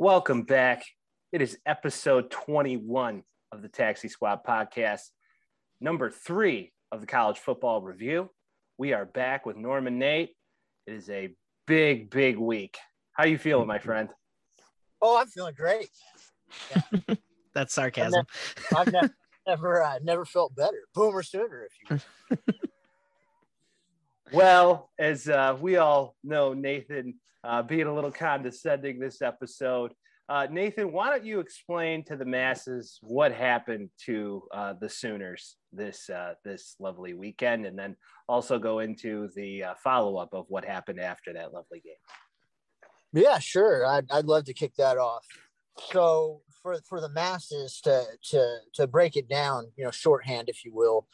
Welcome back. It is episode 21 of the Taxi Squad podcast, number three of the college football review. We are back with Norman Nate. It is a big, big week. How you feeling, my friend? Oh, I'm feeling great. Yeah. That's sarcasm. I've never, never, uh, never felt better. Boomer sooner, if you. well, as uh, we all know, Nathan uh, being a little condescending this episode. Uh, Nathan, why don't you explain to the masses what happened to uh, the Sooners this uh, this lovely weekend, and then also go into the uh, follow up of what happened after that lovely game? Yeah, sure. I'd, I'd love to kick that off. So for for the masses to to to break it down, you know, shorthand, if you will,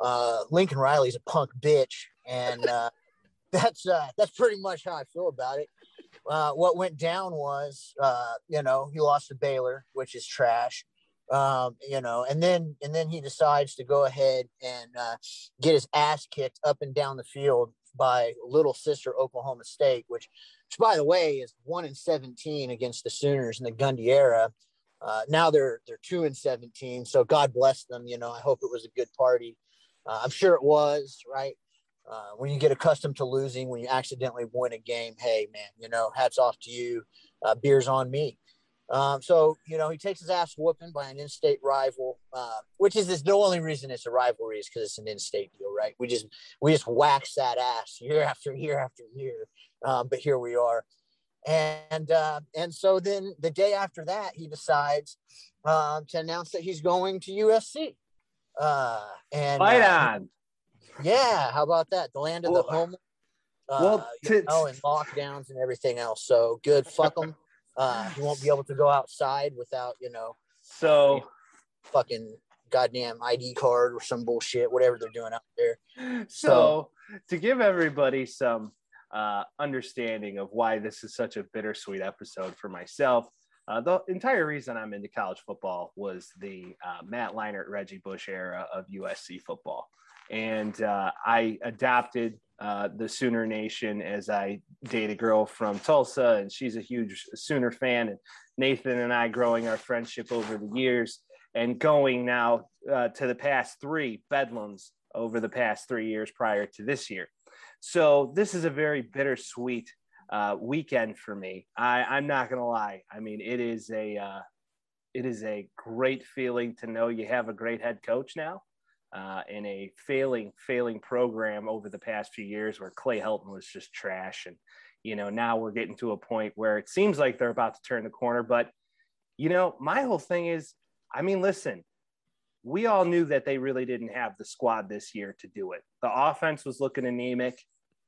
uh, Lincoln Riley's a punk bitch, and uh, that's uh, that's pretty much how I feel about it. Uh, what went down was, uh, you know, he lost to Baylor, which is trash. Um, you know, and then and then he decides to go ahead and uh, get his ass kicked up and down the field by little sister Oklahoma State, which, which by the way is one in seventeen against the Sooners in the Gundy era. Uh, now they're they're two and seventeen, so God bless them. You know, I hope it was a good party. Uh, I'm sure it was, right? Uh, when you get accustomed to losing, when you accidentally win a game, hey man, you know, hats off to you. Uh, beers on me. Um, so you know, he takes his ass whooping by an in-state rival, uh, which is, the only reason it's a rivalry is because it's an in-state deal, right? We just we just wax that ass year after year after year, um, but here we are, and uh, and so then the day after that, he decides um, to announce that he's going to USC. Uh, and fight uh, on. Yeah, how about that? The land of Well, the home. Uh, well, you know, and lockdowns and everything else. So good. Fuck them. Uh, you won't be able to go outside without, you know, So, fucking goddamn ID card or some bullshit, whatever they're doing out there. so to give everybody some uh, understanding of why this is such a bittersweet episode for myself, uh, the entire reason I'm into college football was the uh, Matt Leinart, Reggie Bush era of USC football. And uh, I adopted uh, the Sooner Nation as I date a girl from Tulsa, and she's a huge Sooner fan. And Nathan and I growing our friendship over the years and going now uh, to the past three bedlams over the past three years prior to this year. So this is a very bittersweet uh, weekend for me. I, I'm not gonna lie. I mean, it is a uh, it is a great feeling to know you have a great head coach now uh, in a failing failing program over the past few years where Clay Helton was just trash, and you know now we're getting to a point where it seems like they're about to turn the corner. But you know, my whole thing is, I mean, listen, we all knew that they really didn't have the squad this year to do it. The offense was looking anemic.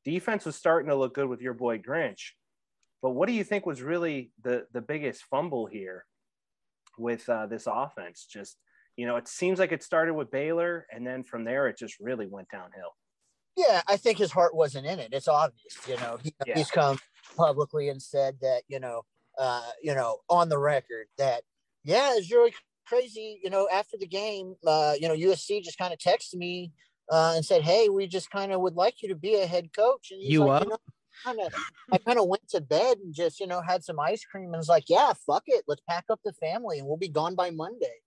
Defense was starting to look good with your boy Grinch. But what do you think was really the the biggest fumble here with uh, this offense? Just you know, it seems like it started with Baylor, and then from there it just really went downhill. Yeah, I think his heart wasn't in it. It's obvious, you know. He, Yeah. He's come publicly and said that, you know, uh, you know, on the record that, yeah, it's really crazy. You know, after the game, uh, you know, USC just kind of texted me uh, and said, "Hey, we just kind of would like you to be a head coach." And he's You like, up? know, kind of, I kind of went to bed and just, you know, had some ice cream and was like, "Yeah, fuck it, let's pack up the family and we'll be gone by Monday."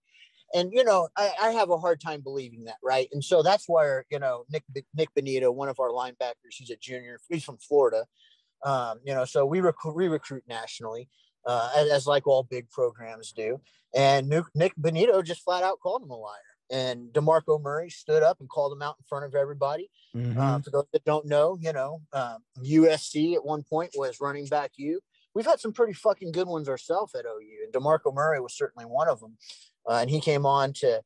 And you know, I, I have a hard time believing that, right? And so that's where you know Nick Nick Bonitto, one of our linebackers, he's a junior, he's from Florida. Um, you know, so we recruit we recruit nationally, uh, as, as like all big programs do. And Nick, Bonitto just flat out called him a liar. And Demarco Murray stood up and called him out in front of everybody. Uh, for those that don't know, you know, um, USC at one point was running back you. We've had some pretty fucking good ones ourselves at OU, and Demarco Murray was certainly one of them. Uh, and he came on to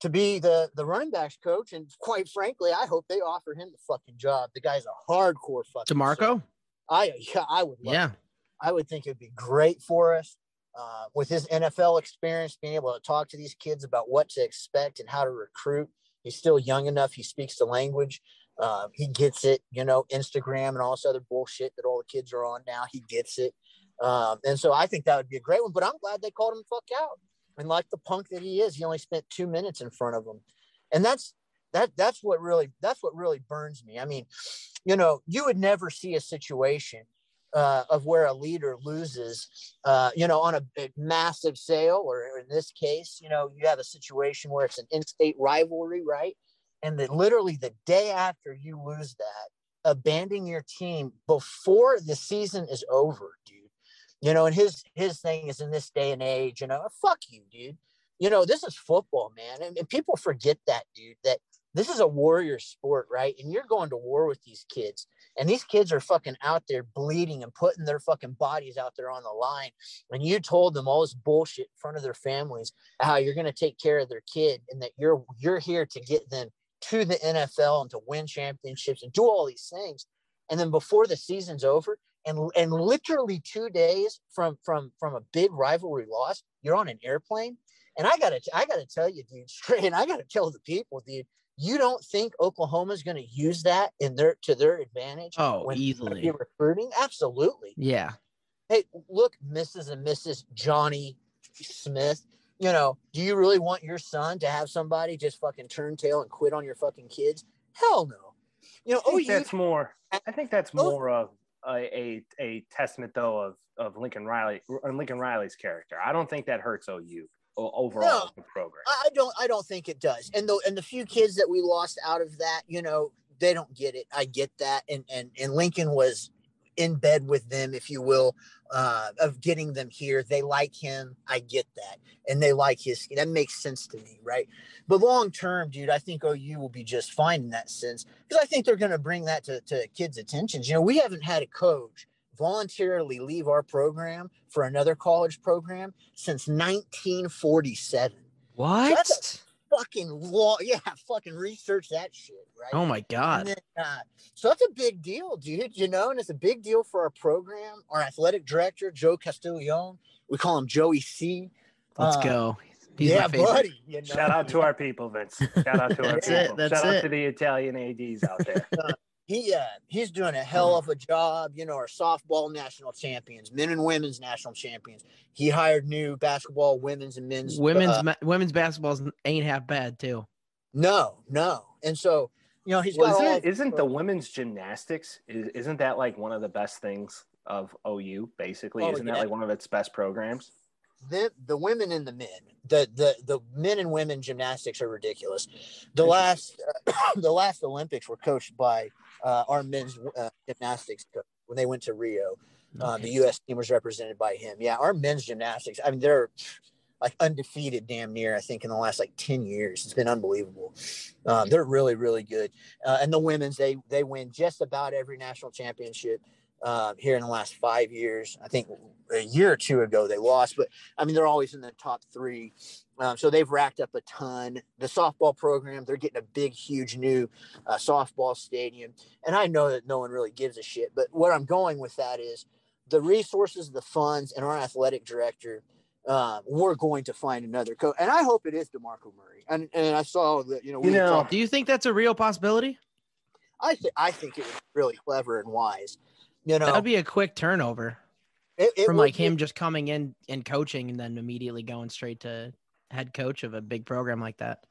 to be the the running backs coach. And quite frankly, I hope they offer him the fucking job. The guy's a hardcore fucking. Demarco? I yeah, I would. Love Yeah. it. I would think it'd be great for us. Uh, with his NFL experience, being able to talk to these kids about what to expect and how to recruit. He's still young enough. He speaks the language. Uh, he gets it, you know, Instagram and all this other bullshit that all the kids are on now. He gets it. Um, and so I think that would be a great one. But I'm glad they called him the fuck out. And like the punk that he is, he only spent two minutes in front of him. And that's that that's what really that's what really burns me. I mean, you know, you would never see a situation uh, of where a leader loses, uh, you know, on a, a, massive sale, or in this case, you know, you have a situation where it's an in-state rivalry, right? And then literally the day after you lose that, abandoning your team before the season is over, dude. You know, and his his thing is in this day and age, you know, oh, fuck you, dude. You know, this is football, man, and, and people forget that, dude. That this is a warrior sport, right? And you're going to war with these kids. And these kids are fucking out there bleeding and putting their fucking bodies out there on the line. And you told them all this bullshit in front of their families, how you're going to take care of their kid and that you're you're here to get them to the NFL and to win championships and do all these things. And then before the season's over, and and literally two days from from from a big rivalry loss, you're on an airplane. And I gotta I gotta tell you, dude, straight. And I gotta tell the people, dude you don't think Oklahoma's going to use that in their to their advantage? Oh, easily recruiting. Absolutely. Yeah. Hey, look, Mrs. and Mrs. Johnny Smith. You know, do you really want your son to have somebody just fucking turn tail and quit on your fucking kids? Hell no. You know, oh, that's more. I think that's oh, more of a, a, a testament though of of Lincoln Riley and Lincoln Riley's character. I don't think that hurts OU overall no, program. I don't I don't think it does. And the and the few kids that we lost out of that, you know, they don't get it. I get that. And and and Lincoln was in bed with them, if you will, uh, of getting them here. They like him. I get that. And they like his that makes sense to me, right? But long term, dude, I think OU will be just fine in that sense. Because I think they're gonna bring that to, to kids' attentions. You know, we haven't had a coach voluntarily leave our program for another college program since 1947. What? So fucking law. Yeah, fucking research that shit, right? Oh my god. Then, uh, so that's a big deal, dude. You know, and it's a big deal for our program. Our athletic director, Joe Castiglione, we call him Joey C. Let's uh, go. He's yeah, buddy. You know? Shout out to our people, Vince. Shout out to our that's people. It, Shout it. out to the Italian ads out there. He uh, he's doing a hell of a job. You know, our softball national champions, men and women's national champions. He hired new basketball, women's and men's. Women's uh, women's basketball ain't half bad too. No, no, and so you know he's well, isn't, isn't the women's gymnastics is, isn't that like one of the best things of OU? Basically, oh, isn't yeah. that like one of its best programs? The the women and the men the the the men and women gymnastics are ridiculous. The last uh, the last olympics were coached by uh, our men's uh, gymnastics coach when they went to rio. Uh, the us team was represented by him. Yeah our men's gymnastics i mean they're like undefeated damn near i think in the last like 10 years. It's been unbelievable. Um, they're really really good. Uh, and the women's they they win just about every national championship uh, here in the last five years. I think a year or two ago they lost, but I mean they're always in the top three. Um, so they've racked up a ton. The softball program, they're getting a big, huge new uh, softball stadium, and I know that no one really gives a shit. But what I'm going with that is the resources, the funds, and our athletic director. Uh, we're going to find another coach, and I hope it is Demarco Murray. And and I saw that you know. You know, do you think that's a real possibility? I think I think it was really clever and wise. You know, that'd be a quick turnover it, it from like him just coming in and coaching and then immediately going straight to head coach of a big program like that.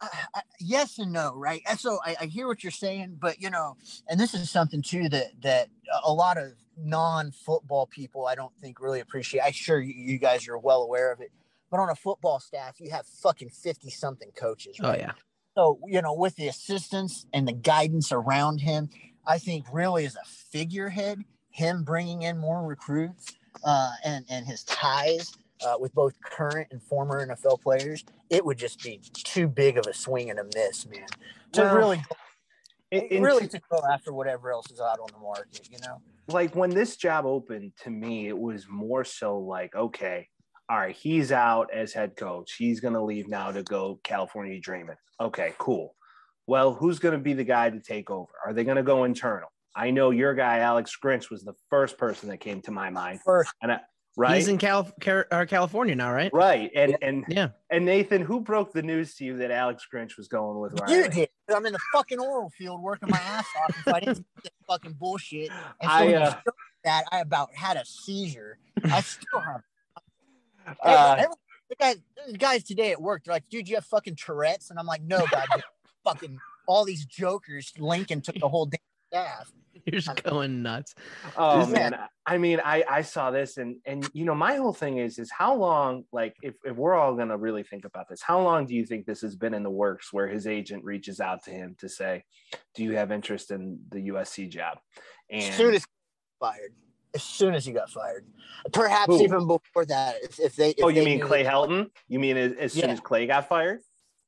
Uh, yes and no, right? So I, I, hear what you're saying, but you know, and this is something too that that a lot of non-football people I don't think really appreciate. I'm sure you, you guys are well aware of it, but on a football staff, you have fucking fifty something coaches. Oh, right? Oh yeah. So you know, with the assistance and the guidance around him, I think really as a figurehead, him bringing in more recruits uh, and and his ties uh, with both current and former NFL players, it would just be too big of a swing and a miss, man. To well, really, it, really to go after whatever else is out on the market, you know. Like when this job opened to me, it was more so like, okay, all right, he's out as head coach. He's going to leave now to go California Dreaming. Okay, cool well, who's going to be the guy to take over? Are they going to go internal? I know your guy, Alex Grinch, was the first person that came to my mind. First. And I, right? He's in Cal- Car- California now, right? Right. And and yeah. And Nathan, who broke the news to you that Alex Grinch was going with Riley? You did. I'm in the fucking oral field working my ass off. If I didn't get fucking bullshit, and so I, uh, that I about had a seizure. I still have. Uh, the guys, the guys today at work, they're like, "Dude, you have fucking Tourette's," and I'm like, "No, God." Fucking all these jokers. Lincoln took the whole damn staff. You're just going nuts. Oh man, I mean, I I saw this and and you know my whole thing is is how long like if if we're all gonna really think about this, how long do you think this has been in the works where his agent reaches out to him to say, do you have interest in the USC job? And as soon as fired, as soon as he got fired, perhaps Who? even before that, if, if they. If oh, you they mean Clay Helton? You mean as, as soon yeah. as Clay got fired?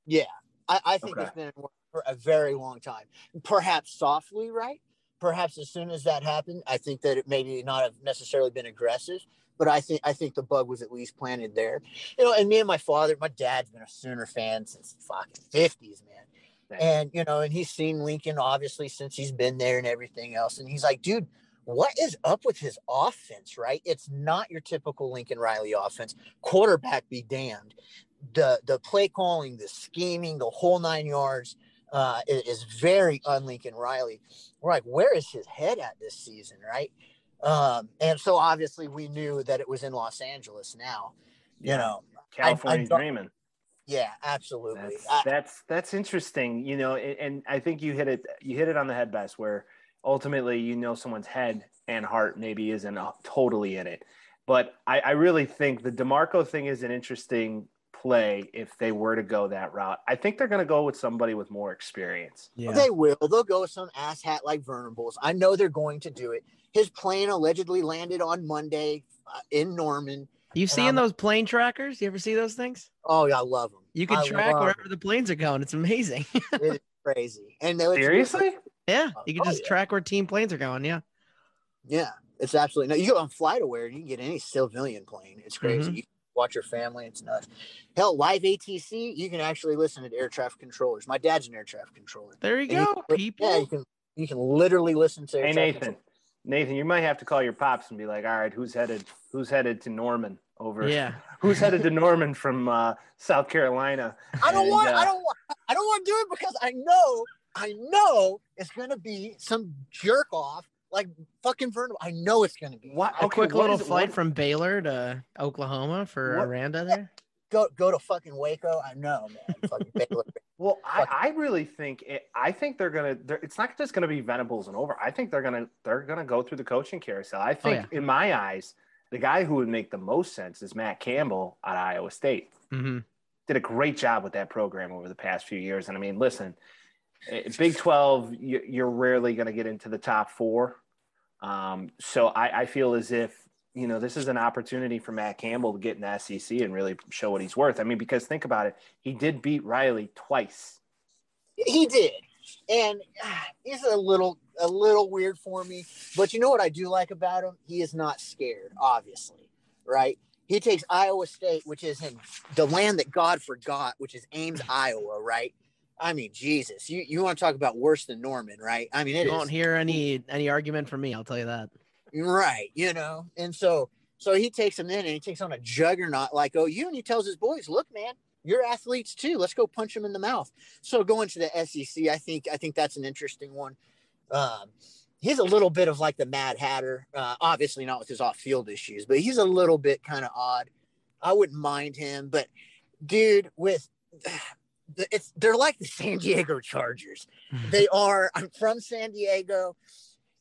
Yeah, I, I think okay. it's been for a very long time. Perhaps softly, right? Perhaps as soon as that happened, I think that it maybe not have necessarily been aggressive, but I think I think the bug was at least planted there. You know, and me and my father, my dad's been a Sooner fan since the fucking fifties, man. And you know, and he's seen Lincoln obviously since he's been there and everything else. And he's like, dude, what is up with his offense, right? It's not your typical Lincoln Riley offense. Quarterback be damned. The the play calling, the scheming, the whole nine yards uh, is very un Lincoln Riley. We're like, where is his head at this season, right? Um, and so obviously we knew that it was in Los Angeles now. You know, California dreaming. Yeah, absolutely. That's, I, that's, that's interesting. You know, and, and I think you hit it. You hit it on the head best. Where ultimately, you know, someone's head and heart maybe isn't totally in it. But I, I really think the Demarco thing is an interesting play if they were to go that route. I think they're going to go with somebody with more experience. Yeah. They will. They'll go with some asshat like Venables. I know they're going to do it. His plane allegedly landed on Monday uh, in Norman. You seeing those plane trackers? You ever see those things? Oh yeah, I love them. You can I track wherever them. the planes are going. It's amazing. it's crazy. And seriously, yeah, you can oh, just yeah. track where team planes are going. Yeah, yeah, it's absolutely no. You go on FlightAware, and you can get any civilian plane. It's crazy. Mm-hmm. You watch your family. It's nuts. Hell, live ATC, you can actually listen to air traffic controllers. My dad's an air traffic controller. There you and go, you people. Yeah, you can you can literally listen to. Hey Nathan, Nathan, you might have to call your pops and be like, "All right, who's headed? Who's headed to Norman over? Yeah, who's headed to Norman from uh, South Carolina?" I don't and, want. Uh, I don't want. I don't want to do it because I know. I know it's gonna be some jerk off like fucking Vernon. I know it's going to be. What? A okay, quick little flight what? from Baylor to Oklahoma for what? Aranda there. Go go to fucking Waco. I know, man. fucking Baylor. Well, I, I really think it, I think they're gonna. They're, it's not just gonna be Venables and over. I think they're gonna they're gonna go through the coaching carousel. I oh, think, oh, yeah. in my eyes, the guy who would make the most sense is Matt Campbell at Iowa State. Mm-hmm. Did a great job with that program over the past few years, and I mean, listen, eh, Big Twelve, you're rarely going to get into the top four. Um, so I, I, feel as if you know this is an opportunity for Matt Campbell to get in the SEC and really show what he's worth. I mean, because think about it, he did beat Riley twice. He did, and he's a little a little weird for me. But you know what I do like about him? He is not scared. Obviously, right? He takes Iowa State, which is in the land that God forgot, which is Ames, Iowa, right? I mean, Jesus, you, you want to talk about worse than Norman, right? I mean, it you won't hear any any argument from me. I'll tell you that. Right, you know, and so so he takes him in and he takes on a juggernaut like OU, and he tells his boys, "Look, man, you're athletes too. Let's go punch him in the mouth." So going to the SEC, I think I think that's an interesting one. Um, he's a little bit of like the Mad Hatter, uh, obviously not with his off-field issues, but he's a little bit kind of odd. I wouldn't mind him, but dude, with it's they're like the San Diego Chargers. Mm-hmm. They are. I'm from San Diego.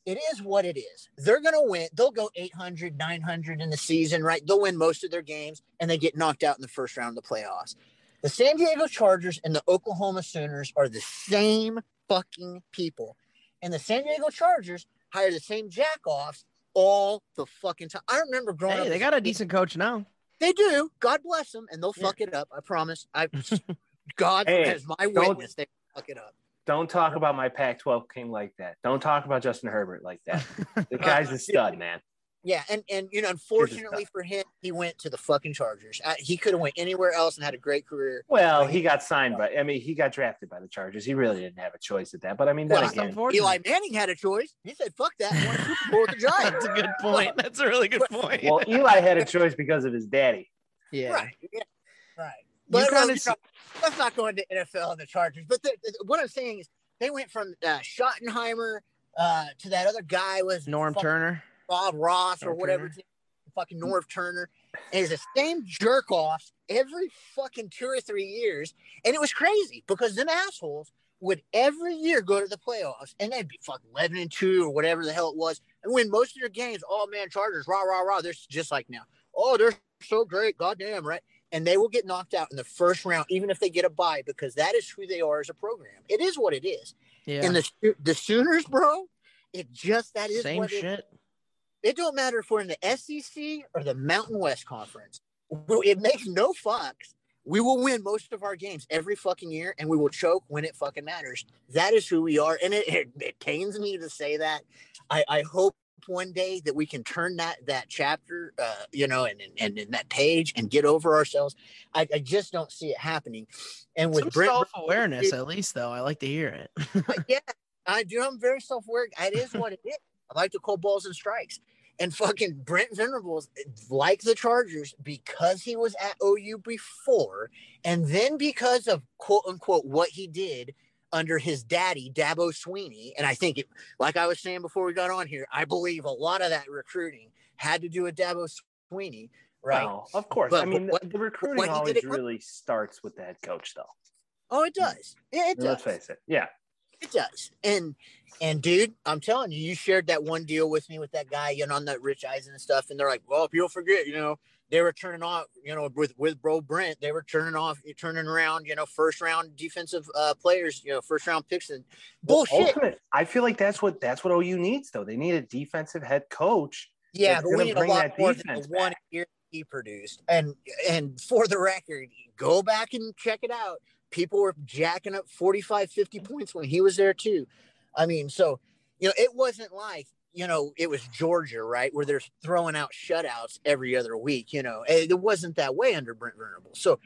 It is what it is. They're going to win. They'll go 800, 900 in the season, right? They'll win most of their games and they get knocked out in the first round of the playoffs. The San Diego Chargers and the Oklahoma Sooners are the same fucking people. And the San Diego Chargers hire the same jackoffs all the fucking time. I remember growing hey, up. They got a decent coach now. They do. God bless them, and they'll yeah. fuck it up. I promise. I God hey, as my witness, they fuck it up. Don't talk about my Pac-12 king like that. Don't talk about Justin Herbert like that. The guy's a stud, man. Yeah, and and you know, unfortunately for him, he went to the fucking Chargers. Uh, he could have went anywhere else and had a great career. Well, he got signed by. I mean, he got drafted by the Chargers. He really didn't have a choice at that. But I mean, well, again, Eli Manning had a choice. He said, "Fuck that." Won a Super Bowl with the Giants. That's a good point. That's a really good point. well, Eli had a choice because of his daddy. Yeah. Right. Yeah. Right. You kind of let's not go into NFL and the Chargers. But the, the, what I'm saying is they went from uh, Schottenheimer uh, to that other guy was Norm Turner, Bob Ross Norm or whatever. Turner. Fucking Norv Turner, and it's the same jerk offs every fucking two or three years, and it was crazy because them assholes would every year go to the playoffs and they'd be fucking 11 and 2 or whatever the hell it was and win most of their games. Oh man, Chargers, rah, rah, rah. They're just like now. Oh, they're so great. Goddamn, right? And they will get knocked out in the first round, even if they get a bye, because that is who they are as a program. It is what it is. Yeah. And the the Sooners, bro, it just that is same shit. It, it don't matter if we're in the SEC or the Mountain West Conference. It makes no fucks. We will win most of our games every fucking year, and we will choke when it fucking matters. That is who we are, and it, it, it pains me to say that. I, I hope one day that we can turn that that chapter, uh, you know, and, and and that page and get over ourselves. I, I just don't see it happening. And with Some self awareness, at least though, I like to hear it. yeah, I do. I'm very self aware. It is what it is. I like to call balls and strikes. And fucking Brent Venables, like the Chargers, because he was at OU before, and then because of quote unquote what he did under his daddy, Dabo Sweeney. And I think, it, like I was saying before we got on here, I believe a lot of that recruiting had to do with Dabo Sweeney, right? Well, of course. But, I mean, what, the recruiting always really starts with the head coach, though. Oh, it hmm. does. Yeah, it does. Let's face it. Yeah. It does. And and dude, I'm telling you, you shared that one deal with me with that guy, you know, on that Rich Eisen and stuff. And they're like, well, people forget, you know, they were turning off, you know, with with bro Brent, they were turning off, turning around, you know, first round defensive uh, players, you know, first round picks and bullshit. Ultimate, I feel like that's what that's what OU needs though. They need a defensive head coach. Yeah, but we need a lot more than the one year he produced. And and for the record, go back and check it out people were jacking up 45, 50 points when he was there too. I mean, so, you know, it wasn't like, you know, it was Georgia, right? Where they're throwing out shutouts every other week, you know, it wasn't that way under Brent Venables. So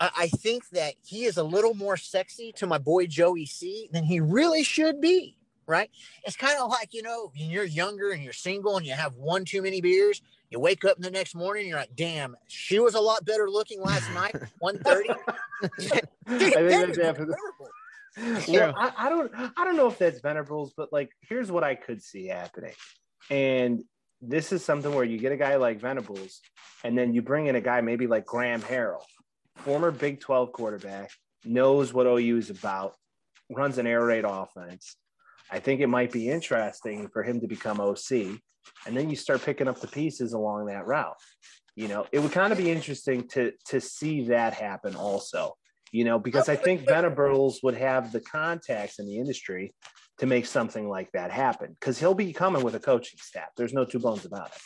I, I think that he is a little more sexy to my boy Joey C than he really should be right? It's kind of like, you know, when you're younger and you're single and you have one too many beers, you wake up in the next morning and you're like, damn, she was a lot better looking last night, 130. I think that's yeah, I, I, don't I don't know if that's Venables, but like here's what I could see happening. And this is something where you get a guy like Venables, and then you bring in a guy maybe like Graham Harrell, former Big 12 quarterback, knows what OU is about, runs an air raid offense. I think it might be interesting for him to become OC. And then you start picking up the pieces along that route. You know, it would kind of be interesting to to see that happen also. You know, because I think Venables would have the contacts in the industry to make something like that happen. Because he'll be coming with a coaching staff. There's no two bones about it.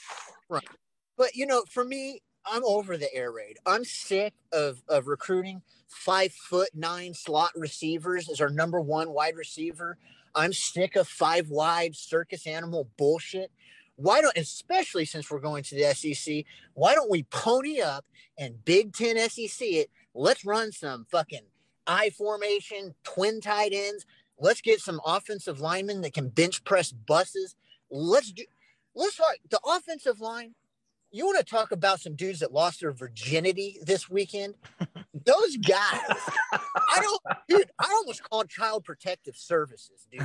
Right. But you know, for me, I'm over the air raid. I'm sick of of recruiting five foot nine slot receivers as our number one wide receiver. I'm sick of five wide circus animal bullshit. Why don't, especially since we're going to the SEC, why don't we pony up and Big Ten SEC it? Let's run some fucking I formation, twin tight ends. Let's get some offensive linemen that can bench press buses. Let's do, let's talk the offensive line. You want to talk about some dudes that lost their virginity this weekend? those guys, I don't, dude, I almost called Child Protective Services, dude.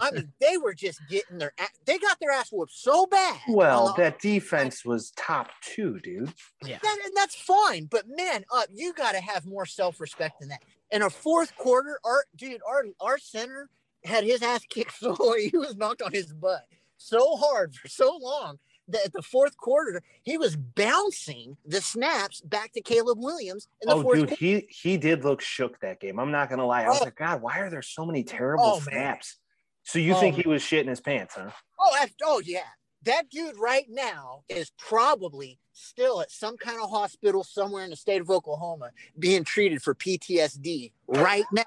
I mean, they were just getting their, they got their ass whooped so bad. Well, that defense was top two, dude. Yeah, that, and that's fine. But man, uh, you got to have more self respect than that. In a fourth quarter, our dude, our our center had his ass kicked so he was knocked on his butt so hard for so long the, the fourth quarter, he was bouncing the snaps back to Caleb Williams in the oh, fourth dude, quarter. he he did look shook that game. I'm not gonna lie. I was oh. like, God, why are there so many terrible oh, snaps? Man. So you oh, think he was shitting his pants, huh? Oh, oh yeah. That dude right now is probably still at some kind of hospital somewhere in the state of Oklahoma being treated for PTSD right now.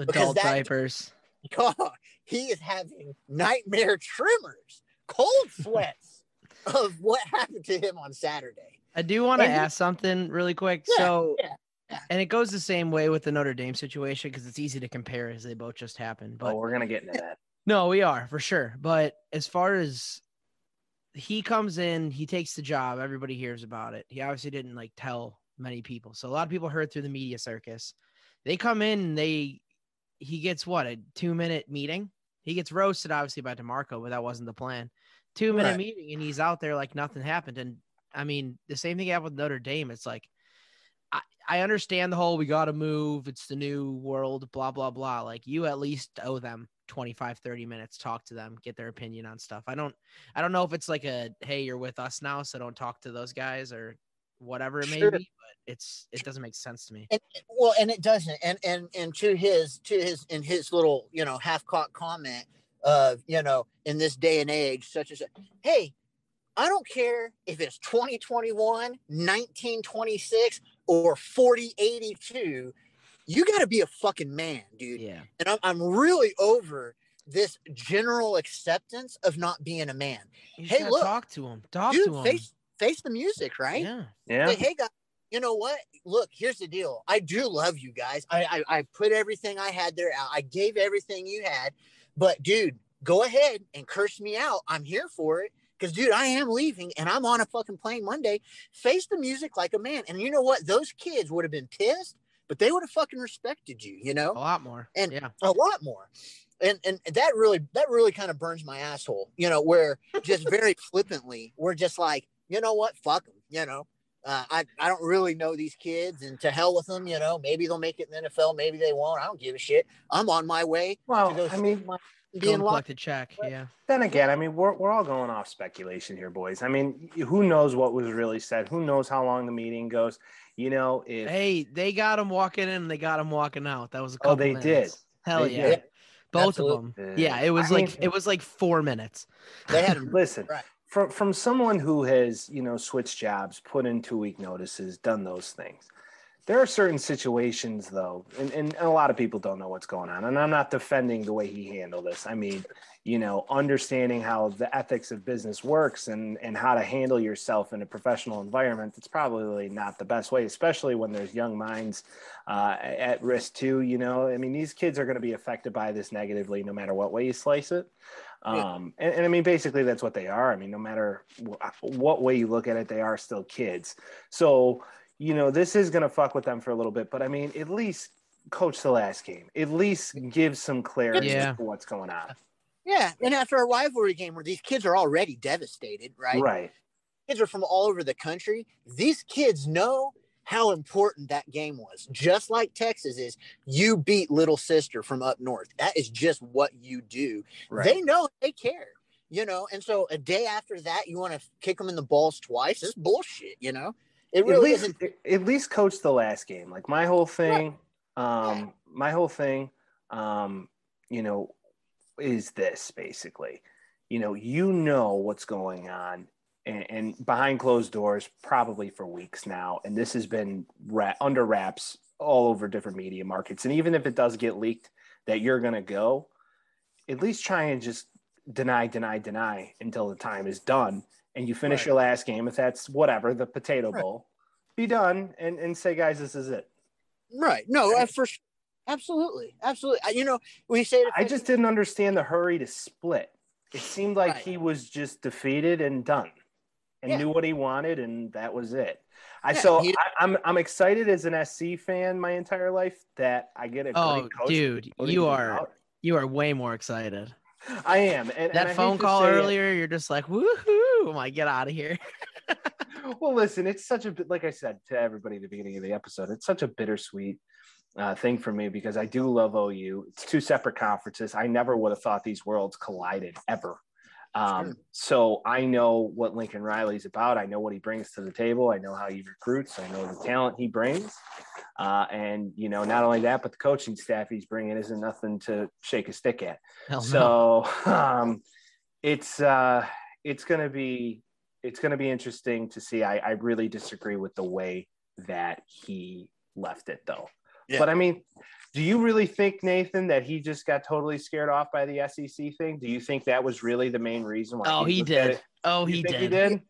Adult that, diapers. Oh, he is having nightmare tremors, cold sweats of what happened to him on Saturday. I do want to ask something really quick. Yeah, so, yeah, yeah. and it goes the same way with the Notre Dame situation because it's easy to compare as they both just happened. But oh, we're gonna get into that. No, we are for sure. But as far as he comes in, he takes the job. Everybody hears about it. He obviously didn't like tell many people, so a lot of people heard through the media circus. They come in, and they he gets what a two minute meeting. He gets roasted obviously by Demarco, but that wasn't the plan two minute right. meeting and he's out there like nothing happened. And I mean, the same thing happened with Notre Dame. It's like I, I understand the whole we got to move. It's the new world, blah, blah, blah. Like you at least owe them 25, 30 minutes, talk to them, get their opinion on stuff. I don't, I don't know if it's like a, Hey, you're with us now. So don't talk to those guys or whatever it may Sure. be, but it's, it doesn't make sense to me. and well and it doesn't and and and to his to his in his little you know half caught comment of you know in this day and age such as hey i don't care if it's 2021 1926 or 4082 you got to be a fucking man dude Yeah. and I'm, I'm really over this general acceptance of not being a man You Hey, hey, look. talk to him. Talk dude to him. face face the music right Yeah. Yeah. Say, hey guys, you know what? Look, here's the deal. I do love you guys. I, I I put everything I had there out. I gave everything you had. But dude, go ahead and curse me out. I'm here for it. Cause dude, I am leaving and I'm on a fucking plane Monday. Face the music like a man. And you know what? Those kids would have been pissed, but they would have fucking respected you, you know? A lot more. And- yeah. a lot more and and that really that really kind of burns my asshole you know where just very flippantly we're just like you know what fuck them you know uh, I, I don't really know these kids and to hell with them you know maybe they'll make it in the nfl maybe they won't i don't give a shit i'm on my way to Well, go I mean, my, being and locked collect a check. Yeah. then again, I mean, we're, we're all going off speculation here, boys. I mean, who knows what was really said? Who knows how long the meeting goes? You know, if Hey, they got him walking in. They got him walking out. That was a Oh, they minutes. did. Hell They yeah. did. Both Absolutely. of them. Yeah. Yeah, it was I like mean- it was like four minutes. they had listen Right. From from someone who has you know switched jobs, put in two week notices, done those things. There are certain situations though, and, and a lot of people don't know what's going on. And I'm not defending the way he handled this. I mean, you know, understanding how the ethics of business works and and how to handle yourself in a professional environment, it's probably not the best way, especially when there's young minds uh, at risk too. You know, I mean, these kids are going to be affected by this negatively, no matter what way you slice it. Um, and, and I mean, basically, that's what they are. I mean, no matter wh- what way you look at it, they are still kids. So, you know, this is going to fuck with them for a little bit, but I mean, at least coach the last game, at least give some clarity Yeah. to what's going on. yeah and after a rivalry game where these kids are already devastated right Right. kids are from all over the country. These kids know how important that game was. Just like Texas is, you beat little sister from up north. That is just what you do. Right. They know they care, you know. And so a day after that, you want to kick them in the balls twice. It's bullshit, you know. It at least, isn't. at least coach the last game. Like my whole thing, um, my whole thing, um, you know, is this basically, you know, you know what's going on and, and behind closed doors, probably for weeks now. And this has been ra- under wraps all over different media markets. And even if it does get leaked that you're going to go, at least try and just deny, deny, deny until the time is done. And you finish Right. your last game, if that's whatever, the potato Right. bowl, be done and, and say, guys, this is it. Right. No, for. Absolutely. Absolutely. I- You know, we say. I just didn't understand the hurry to split. It seemed like Right. he was just defeated and done, and Yeah. knew what he wanted, and that was it. I Yeah, so he- I, I'm I'm excited as an SC fan my entire life that I get a Oh, dude, you are out. you are way more excited. I am. And, and That hate phone call say it. earlier, you're just like, woohoo! I'm like, get out of here. well, listen, it's such a bit like I said to everybody at the beginning of the episode. It's such a bittersweet uh, thing for me because I do love OU. It's two separate conferences. I never would have thought these worlds collided ever. Um, Sure. So I know what Lincoln Riley's about. I know what he brings to the table. I know how he recruits. I know the talent he brings. Uh, and you know, not only that, but the coaching staff he's bringing isn't nothing to shake a stick at. Hell no. So um, it's uh, it's going to be it's going to be interesting to see. I, I really disagree with the way that he left it, though. Yeah. But I mean, do you really think Nathan that he just got totally scared off by the SEC thing? Do you think that was really the main reason why? Oh, he looked at did. Oh, he did. He did.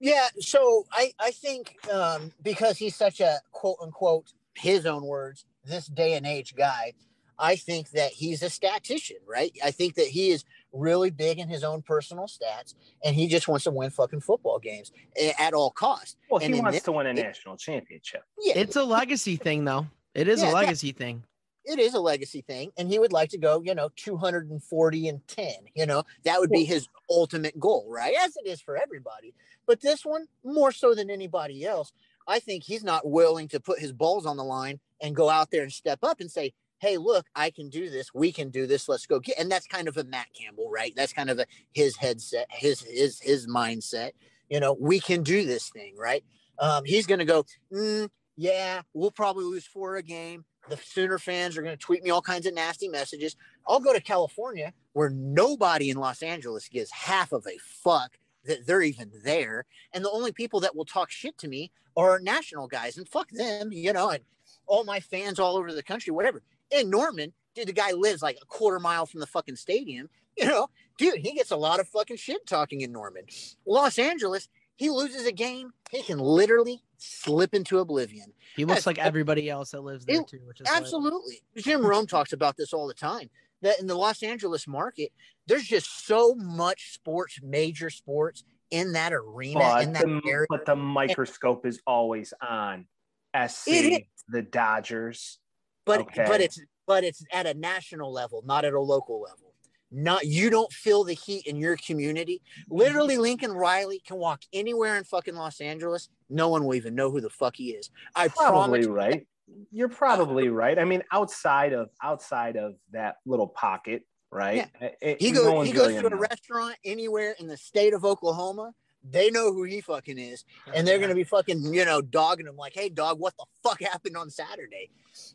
Yeah, so I I think um, because he's such a quote unquote his own words this day and age guy, I think that he's a statistician, right? I think that he is really big in his own personal stats, and he just wants to win fucking football games at all costs. Well, And he wants this- to win a it- national championship. Yeah, It's a legacy thing, though. It is Yeah, a yeah. legacy thing. it is a legacy thing, and he would like to go, you know, two hundred and forty and ten. You know, that would be his ultimate goal, right? As it is for everybody. But this one, more so than anybody else, I think he's not willing to put his balls on the line and go out there and step up and say, "Hey, look, I can do this. We can do this. Let's go get." And that's kind of a Matt Campbell, right? That's kind of a his headset, his his his mindset. You know, we can do this thing, right? Um, he's going to go, mm, yeah, we'll probably lose four a game. The Sooner fans are going to tweet me all kinds of nasty messages. I'll go to California where nobody in Los Angeles gives half of a fuck that they're even there. And the only people that will talk shit to me are national guys and fuck them, you know, and all my fans all over the country, whatever. In Norman, dude, the guy lives like a quarter mile from the fucking stadium. You know, dude, he gets a lot of fucking shit talking in Norman. Los Angeles, he loses a game, he can literally slip into oblivion. He looks like everybody else that lives there It- too, which is Absolutely. Jim Rome talks about this all the time. That in the Los Angeles market, there's just so much sports, major sports in that arena, in that the, area. but the microscope is always on SC, It the Dodgers. But okay. but it's but it's at a national level, not at a local level. Not you don't feel the heat in your community. Literally, Lincoln Riley can walk anywhere in fucking Los Angeles. No one will even know who the fuck he is. I Probably right. You're probably right. I mean, outside of outside of that little pocket, right? It- eh, eh, He goes one's he goes really to a restaurant anywhere in the state of Oklahoma. They know who he fucking is, and they're gonna be fucking you know dogging him like, "Hey, dog, what the fuck happened on Saturday?"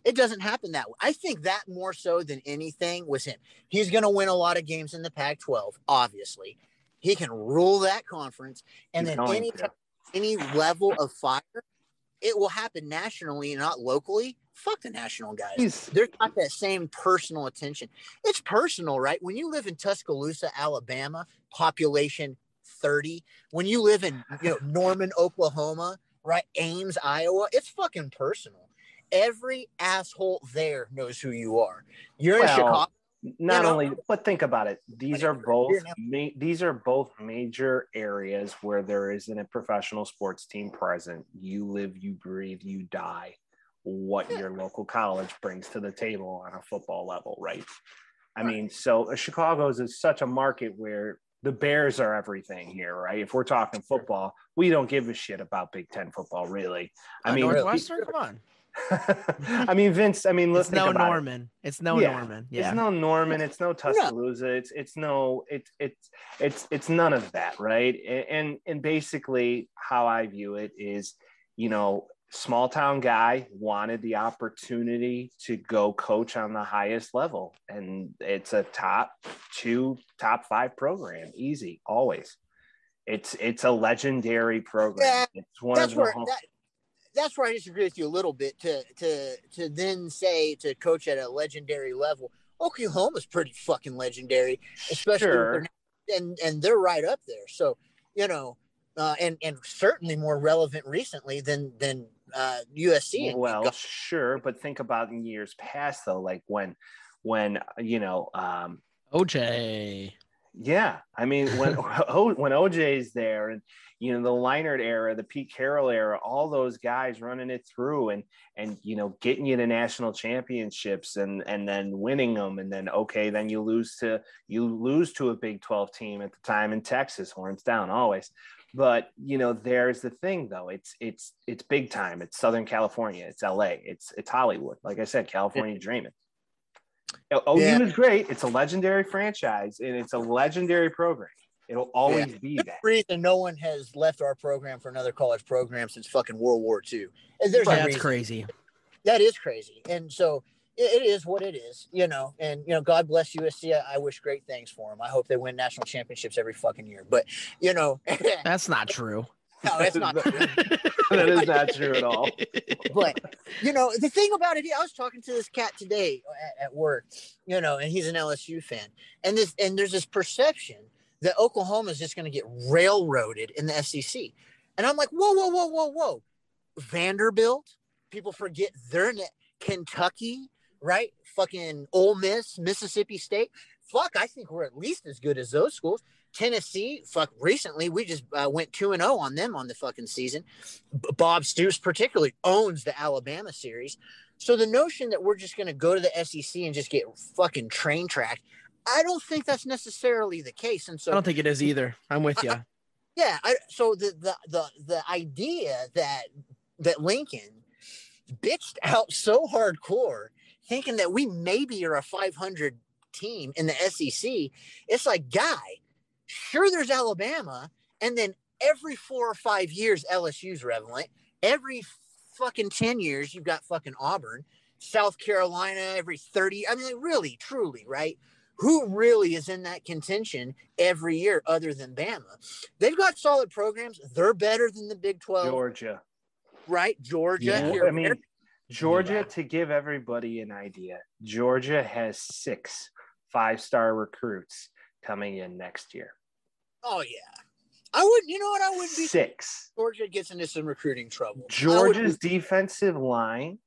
It doesn't happen that way. I think that more so than anything was him. He's gonna win a lot of games in the Pac-12. Obviously, he can rule that conference, and He's then any to. any level of fire, it will happen nationally, not locally. Fuck the national guys there's not that same personal attention. It's personal, right? When you live in Tuscaloosa, Alabama, population 30, when you live in you know Norman, Oklahoma, right? Ames, Iowa, it's fucking personal. Every asshole there knows who you are. You're in Chicago. not know- only but think about it these are both ma- these are both major areas where there isn't a professional sports team present you live you breathe you die what your local college brings to the table on a football level right i mean so uh, chicago's is such a market where the bears are everything here right if we're talking football we don't give a shit about big 10 football really i Uh, mean Northwestern. Come on, i mean vince i mean let's it's no think about it. Norman. It's no Yeah. Norman. Yeah, It's no Norman. It's no Tuscaloosa. It's it's no it's it's it's it's none of that, right? And and basically how I view it is, you know, small town guy wanted the opportunity to go coach on the highest level, and it's a top two, top five program, easy, always. It's it's a legendary program. Yeah, it's one That's of the where home- that, that's where I disagree with you a little bit. To to to then say to coach at a legendary level, Oklahoma's pretty fucking legendary, especially Sure. and and they're right up there. So you know, uh, and and certainly more relevant recently than than uh, USC. And well Go- sure but think about in years past though like when when you know um OJ. yeah i mean when o, when oj's there and you know the Leinart era the pete carroll era all those guys running it through and and you know getting you to national championships and and then winning them and then okay then you lose to you lose to a big 12 team at the time in texas horns down always but you know there's the thing though it's it's it's big time it's southern california it's la it's it's hollywood like i said california dreaming OU Yeah. is great. It's a legendary franchise and it's a legendary program. It'll always be that. reason no one has left our program for another college program since fucking World War II. And There's that's reason. crazy. that is crazy. And so it, it is what it is, you know. And you know, God bless USC. I, I wish great things for them. I hope they win national championships every fucking year. But you know, That's not true. No, that's not. true. that is not true at all. But you know, the thing about it, I was talking to this cat today at, at work, you know, and he's an LSU fan, and this and there's this perception that Oklahoma is just going to get railroaded in the SEC, and I'm like, whoa, whoa, whoa, whoa, whoa, Vanderbilt. People forget they're in Kentucky, right? Fucking Ole Miss, Mississippi State. Fuck, I think we're at least as good as those schools. Tennessee, fuck, recently we just uh, went 2 and 0 on them on the fucking season. B- Bob Stoops, particularly, owns the Alabama series. So the notion that we're just going to go to the SEC and just get fucking train tracked, I don't think that's necessarily the case. And so I don't think it is either. I'm with you. yeah I, so the, the the the idea that that Lincoln bitched out so hardcore, thinking that we maybe are a 500 team in the SEC. It's like, guy, sure, there's Alabama, and then every four or five years, LSU's relevant. Every fucking 10 years, you've got fucking Auburn, South Carolina, every 30. I mean, like, really, truly, right? Who really is in that contention every year other than Bama? They've got solid programs. They're better than the Big 12. Georgia. Right? Georgia. Yeah, here- I mean, Georgia, to give everybody an idea, Georgia has six five star recruits coming in next year. oh, yeah. I wouldn't, you know what? I wouldn't be. Six. Georgia gets into some recruiting trouble. Georgia's be- defensive line,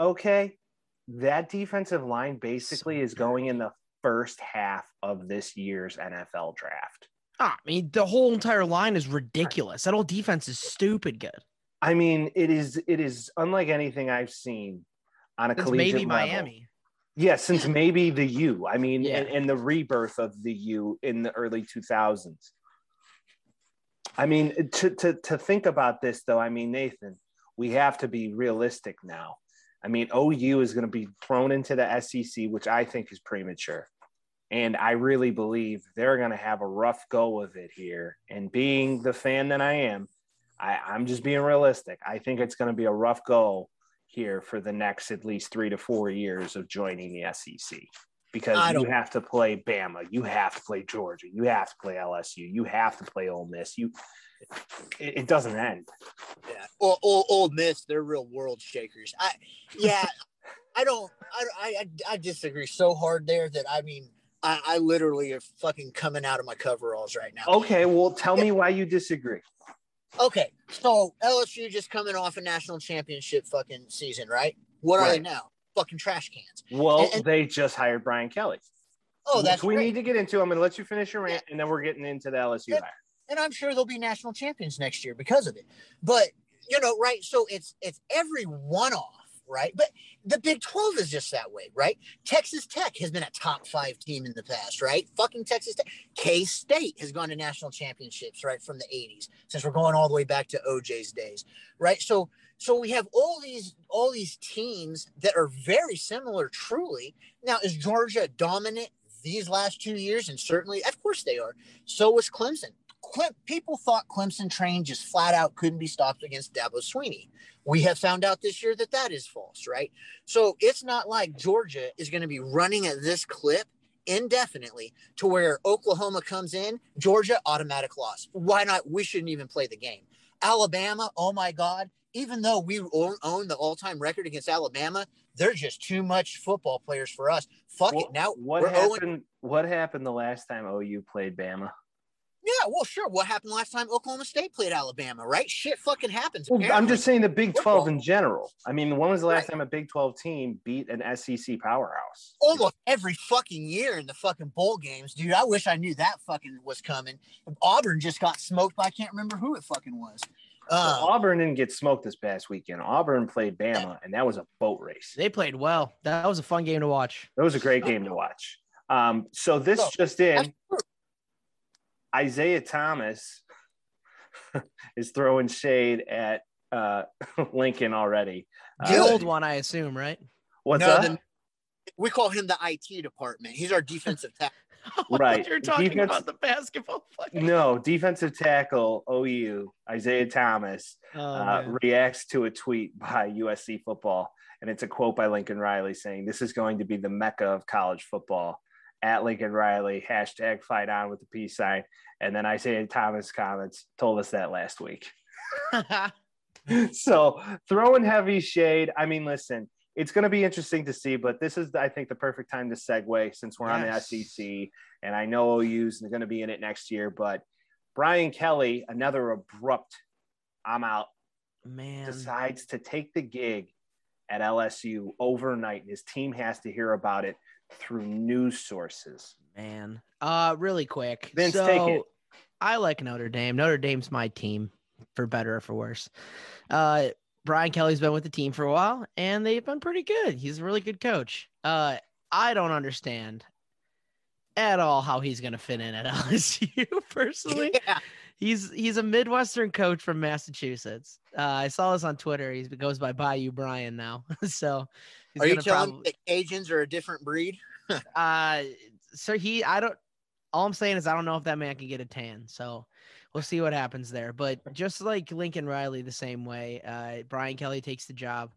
okay, that defensive line basically is going in the first half of this year's NFL draft. Ah, I mean, the whole entire line is ridiculous. That whole defense is stupid good. I mean, it is it is unlike anything I've seen on a It's collegiate maybe level. Miami. Yeah, since maybe the U. I mean, Yeah. and, and the rebirth of the U in the early 2000s. I mean, to, to, to think about this, though, I mean, Nathan, we have to be realistic now. I mean, OU is going to be thrown into the SEC, which I think is premature. And I really believe they're going to have a rough go of it here. And being the fan that I am, I, I'm just being realistic. I think it's going to be a rough go here for the next at least three to four years of joining the SEC because you have to play Bama, you have to play Georgia, you have to play LSU, you have to play Ole Miss. You, it, it doesn't end. Yeah. Or, or Old Miss, they're real world shakers. I, yeah, I don't, I, I, I disagree so hard there that I mean, I, I literally are fucking coming out of my coveralls right now. Okay, well, tell me why you disagree. Okay, so LSU just coming off a national championship fucking season, right? What are they now? Fucking trash cans. Well, And- and- they just hired Brian Kelly. Oh, that's which we great. need to get into. I'm going to let you finish your rant, and then we're getting into the LSU Yeah. hire. and I'm sure they'll be national champions next year because of it. But you know, right? So it's it's every one off, right? But the Big Twelve is just that way, right? Texas Tech has been a top five team in the past, right? Fucking Texas Tech. K State has gone to national championships, right, from the '80s. Since we're going all the way back to OJ's days, right? So so we have all these all these teams that are very similar, truly. Now, is Georgia dominant these last two years? And certainly, of course, they are. So was Clemson. Cle- people thought Clemson train just flat out couldn't be stopped against Dabo Swinney. We have found out this year that that is false, right? So it's not like Georgia is going to be running at this clip indefinitely to where Oklahoma comes in, Georgia automatic loss. Why not? We shouldn't even play the game. Alabama, oh my God, even though we own, the all time record against Alabama, they're just too much football players for us. Fuck Well, it. Now what 0 happened? What happened the last time OU played Bama? Yeah, well, sure. What happened last time Oklahoma State played Alabama, right? Shit fucking happens. Well, I'm just saying the Big 12 in general. I mean, when was the last Right. time a Big 12 team beat an SEC powerhouse? almost every fucking year in the fucking bowl games, dude. I wish I knew that fucking was coming. Auburn just got smoked by I can't remember who it fucking was. Well, Uh, Auburn didn't get smoked this past weekend. Auburn played Bama, and that was a boat race. They played well. That was a fun game to watch. That was a great game to watch. Um, so this So, just in, Isaiah Thomas is throwing shade at uh, Lincoln already. The Good. old one, I assume, right? What's no, up? the- we call him the IT department. He's our defensive tackle. Right. You're talking Defense- about the basketball player. No, defensive tackle OU Isaiah Thomas Oh, uh, reacts to a tweet by USC football, and it's a quote by Lincoln Riley saying, "This is going to be the mecca of college football." At Lincoln Riley, hashtag fight on with the peace sign, and then Isaiah Thomas comments told us that last week. so throwing heavy shade. I mean, listen, it's going to be interesting to see, but this is, I think, the perfect time to segue since we're Yes. on the SEC, and I know OU's going to be in it next year. But Brian Kelly, another abrupt, I'm out, man. decides to take the gig at LSU overnight, and his team has to hear about it through news sources. Man. Uh really quick. Vince, so take it. I like Notre Dame. Notre Dame's my team, for better or for worse. Uh Brian Kelly's been with the team for a while and they've been pretty good. He's a really good coach. Uh I don't understand at all how he's gonna fit in at LSU personally. Yeah. he's he's a Midwestern coach from Massachusetts. Uh, I saw this on Twitter. He goes by Bayou Brian now. so, are you telling prob- me that Cajuns are a different breed? uh, so he, I don't. All I'm saying is I don't know if that man can get a tan. So we'll see what happens there. But just like Lincoln Riley, the same way, uh, Brian Kelly takes the job.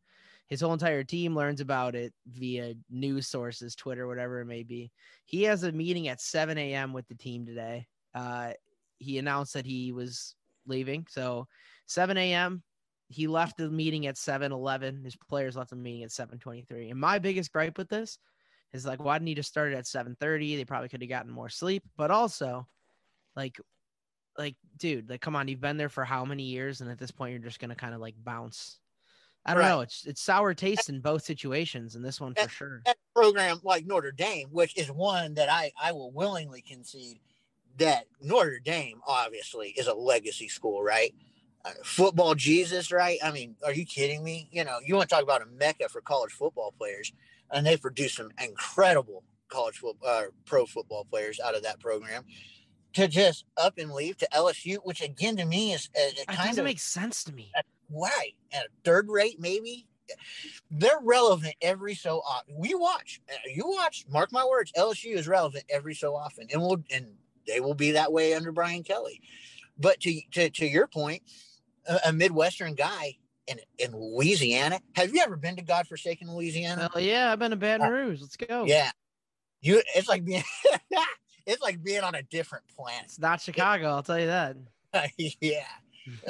His whole entire team learns about it via news sources, Twitter, whatever it may be. He has a meeting at 7 a.m. with the team today. Uh, he announced that he was leaving. So 7 a.m. He left the meeting at 7:11. His players left the meeting at 7:23. And my biggest gripe with this is like, why didn't he just start it at 7:30? They probably could have gotten more sleep. But also, like, like, dude, like, come on, you've been there for how many years? And at this point, you're just gonna kind of like bounce. I don't right. know. It's it's sour taste in both situations, and this one for sure. program like Notre Dame, which is one that I I will willingly concede that Notre Dame obviously is a legacy school, right? Uh, football Jesus, right? I mean, are you kidding me? You know, you want to talk about a mecca for college football players, and they produce some incredible college football, uh, pro football players out of that program. To just up and leave to LSU, which again to me is uh, it kind of makes sense to me. Why at a third rate, maybe they're relevant every so often. We watch, uh, you watch. Mark my words, LSU is relevant every so often, and we'll and they will be that way under Brian Kelly. But to to, to your point, a, a Midwestern guy in in Louisiana. Have you ever been to godforsaken Louisiana? Hell yeah, I've been to Baton uh, Rouge. Let's go. Yeah, you. It's like being. it's like being on a different planet. It's not Chicago. It, I'll tell you that. yeah.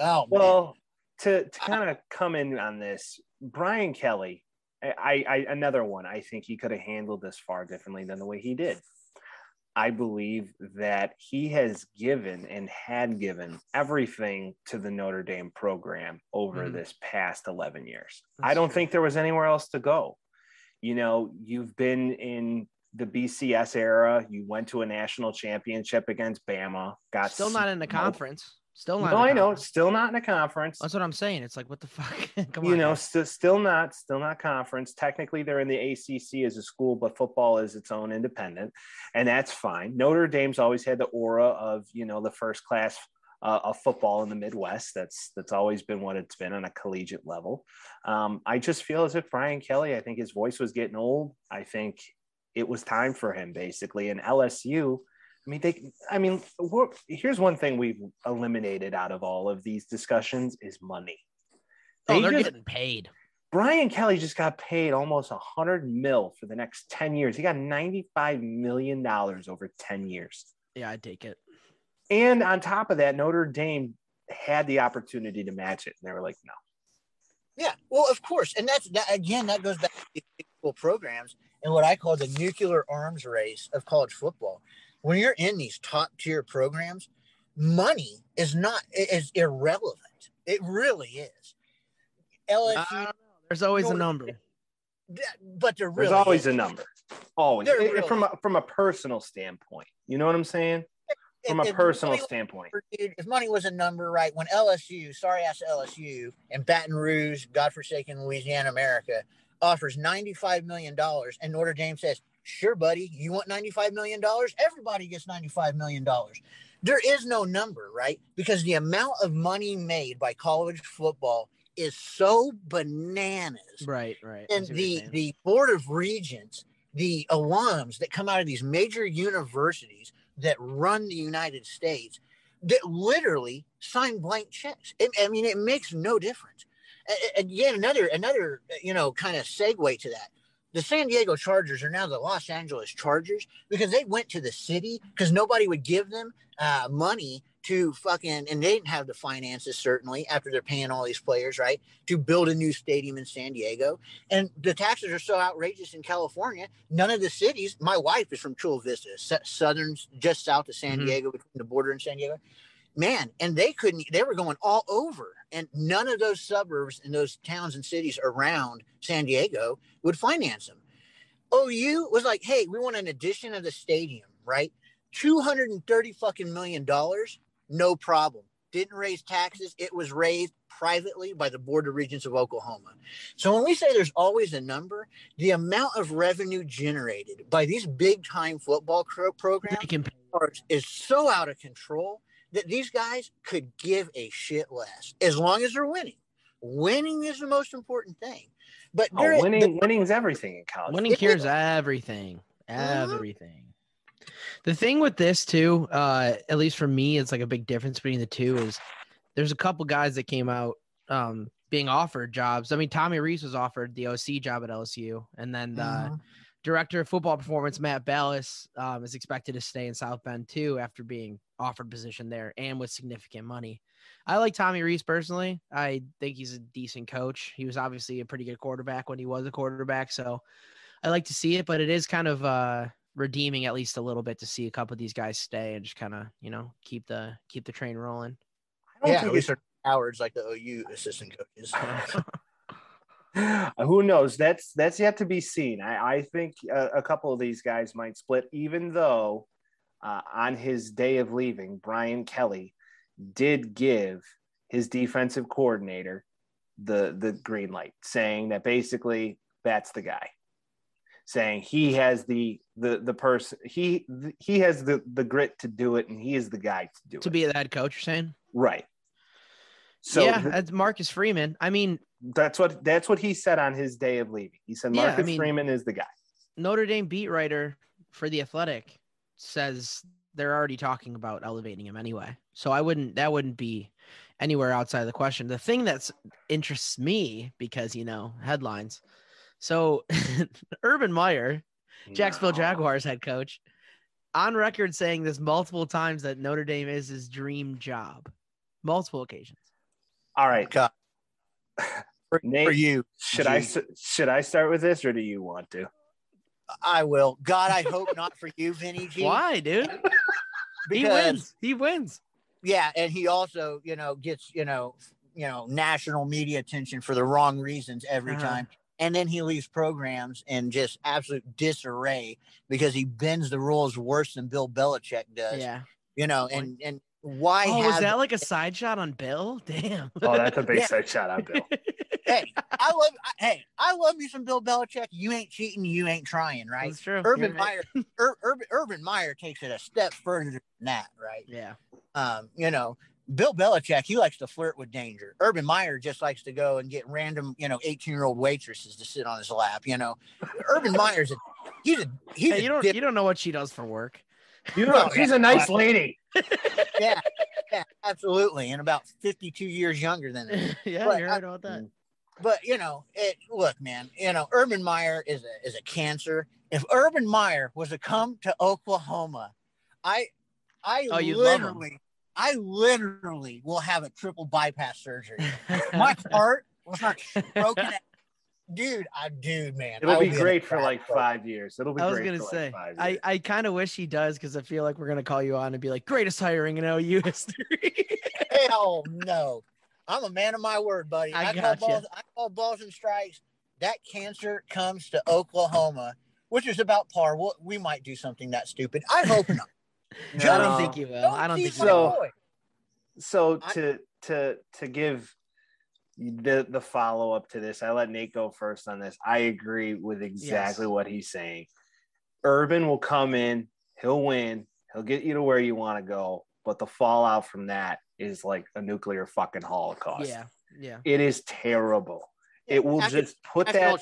Oh well, to to kind of come in on this, Brian Kelly. I, I another one. I think he could have handled this far differently than the way he did. I believe that he has given and had given everything to the Notre Dame program over mm. this past 11 years. That's I don't true. think there was anywhere else to go. You know, you've been in the BCS era, you went to a national championship against Bama, got still not in the conference. Still not. No, I know. Still not in a conference. That's what I'm saying. It's like, what the fuck? Come you on, know, st- still not, still not conference. Technically, they're in the ACC as a school, but football is its own independent, and that's fine. Notre Dame's always had the aura of you know the first class uh, of football in the Midwest. That's that's always been what it's been on a collegiate level. Um, I just feel as if Brian Kelly. I think his voice was getting old. I think it was time for him basically, and LSU I mean, they. I mean, here's one thing we've eliminated out of all of these discussions is money. Oh, they oh, they're just, getting paid. Brian Kelly just got paid almost a hundred mil for the next ten years. He got ninety-five million dollars over ten years. Yeah, I'd take it. And on top of that, Notre Dame had the opportunity to match it, and they were like, "No." Yeah, well, of course, and that's that again. That goes back to the programs and what I call the nuclear arms race of college football when you're in these top tier programs, money is not is irrelevant. It really is. LSU. There's always a number. But there really there's always is. a number. Always really from a, from a personal standpoint. You know what I'm saying? From if, a personal if standpoint. if money was a number, right? When LSU, sorry ass LSU, and Baton Rouge, godforsaken Louisiana, America, offers $95 million, and Notre Dame says, Sure, buddy. You want $95 million? Everybody gets $95 million. There is no number, right? Because the amount of money made by college football is so bananas. Right, right. And the, the Board of Regents, the alums that come out of these major universities that run the United States, that literally sign blank checks. It, I mean, it makes no difference. Again, another another you know kind of segue to that the San Diego Chargers are now the Los Angeles Chargers because they went to the city because nobody would give them uh, money to fucking, and they didn't have the finances certainly after they're paying all these players, right, to build a new stadium in San Diego. And the taxes are so outrageous in California. None of the cities, my wife is from Chula Vista, southern, just south of San mm-hmm. Diego, between the border and San Diego man, and they couldn't, they were going all over. And none of those suburbs and those towns and cities around San Diego would finance them. OU was like, hey, we want an addition of the stadium, right? 230 fucking million dollars, no problem. Didn't raise taxes. It was raised privately by the Board of Regents of Oklahoma. So when we say there's always a number, the amount of revenue generated by these big time football programs is so out of control that these guys could give a shit less as long as they're winning. Winning is the most important thing. But oh, winning, the- winning is everything in college. Winning It cures is. everything. Mhm. Everything. The thing with this too, uh, at least for me, it's like a big difference between the two is there's a couple guys that came out um, being offered jobs. I mean, Tommy Rees was offered the OC job at LSU, and then the Mhm. Director of football performance Matt Balis um, is expected to stay in South Bend too after being offered position there and with significant money. I like Tommy Rees personally. I think he's a decent coach. He was obviously a pretty good quarterback when he was a quarterback, so I like to see it. But it is kind of uh, redeeming at least a little bit to see a couple of these guys stay and just kind of you know keep the keep the train rolling. I don't yeah, think we it's- are cowards like the OU assistant coaches. Who knows? That's that's yet to be seen. I, I think a, a couple of these guys might split, even though uh, on his day of leaving, Brian Kelly did give his defensive coordinator the the green light, saying that basically that's the guy, saying he has the the the person he he has the the grit to do it, and he is the guy to do to it. To be the head coach, you're saying? right. So yeah, that's Marcus Freeman. I mean, that's what that's what he said on his day of leaving. He said Yeah, I Marcus mean- Freeman is the guy. Notre Dame beat writer for the Athletic says they're already talking about elevating him anyway. So I wouldn't that wouldn't be anywhere outside of the question. The thing that's interests me because you know headlines. So Urban Meyer, Jacksonville No. Jaguars head coach, on record saying this multiple times that Notre Dame is his dream job, multiple occasions. All right, God. For, Nate, for you, should I should I start with this or do you want to? I will. God, I hope not for you, Vinny G. Why, dude? he Because wins. He wins. yeah, and he also, you know, gets, you know, you know, national media attention for the wrong reasons every Uh-huh. time. And then he leaves programs in just absolute disarray because he bends the rules worse than Bill Belichick does. Yeah. You know, and and why Oh, have was that like a side shot on Bill? Damn. Oh, that's a big Yeah. side shot on Bill. hey, I love I- hey, I love me some Bill Belichick. You ain't cheating, you ain't trying, right? That's true. Urban You're right. Meyer Ur, Urban, Urban Meyer takes it a step further than that, right? Yeah. Um, you know, Bill Belichick, he likes to flirt with danger. Urban Meyer just likes to go and get random, you know, 18 year old waitresses to sit on his lap. You know, Urban Meyer's a he's a he's Hey, a you don't dip- you don't know what she does for work. You know, know, she's a nice lady. yeah, yeah, absolutely, and about 52 years younger than him. yeah, But you I- heard about that. Mm-hmm. But you know, it look, man, you know, Urban Meyer is a is a cancer. If Urban Meyer was to come to Oklahoma, I I Oh, you'd love him. literally I literally will have a triple bypass surgery. My heart will start broken. Out. Dude, I dude, man. It'll will be great for like boat. five years. It'll be I was great gonna for say, like I. I kind of wish he does because I feel like we're gonna call you on and be like, greatest hiring in OU history. Hell no. I'm a man of my word, buddy. I call gotcha. balls, I call balls and strikes. That cancer comes to Oklahoma, which is about par. We'll, we might do something that stupid. I hope not. I don't think you will. I don't think tease you my so. boy. so I- to to to give the the follow up to this, I let Nate go first on this. I agree with exactly Yes. what he's saying. Urban will come in, he'll win, he'll get you to where you want to go, but the fallout from that is like a nuclear fucking holocaust. Yeah, yeah. It is terrible. It will just put that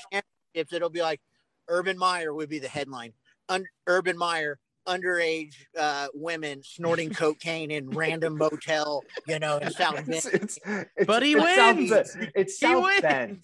If It'll be like Urban Meyer would be the headline. Un- Urban Meyer, underage uh, women snorting cocaine in random motel, you know, in South Bend. it's, it's, it's, But he it's South wins. Bend. It's He South Bend.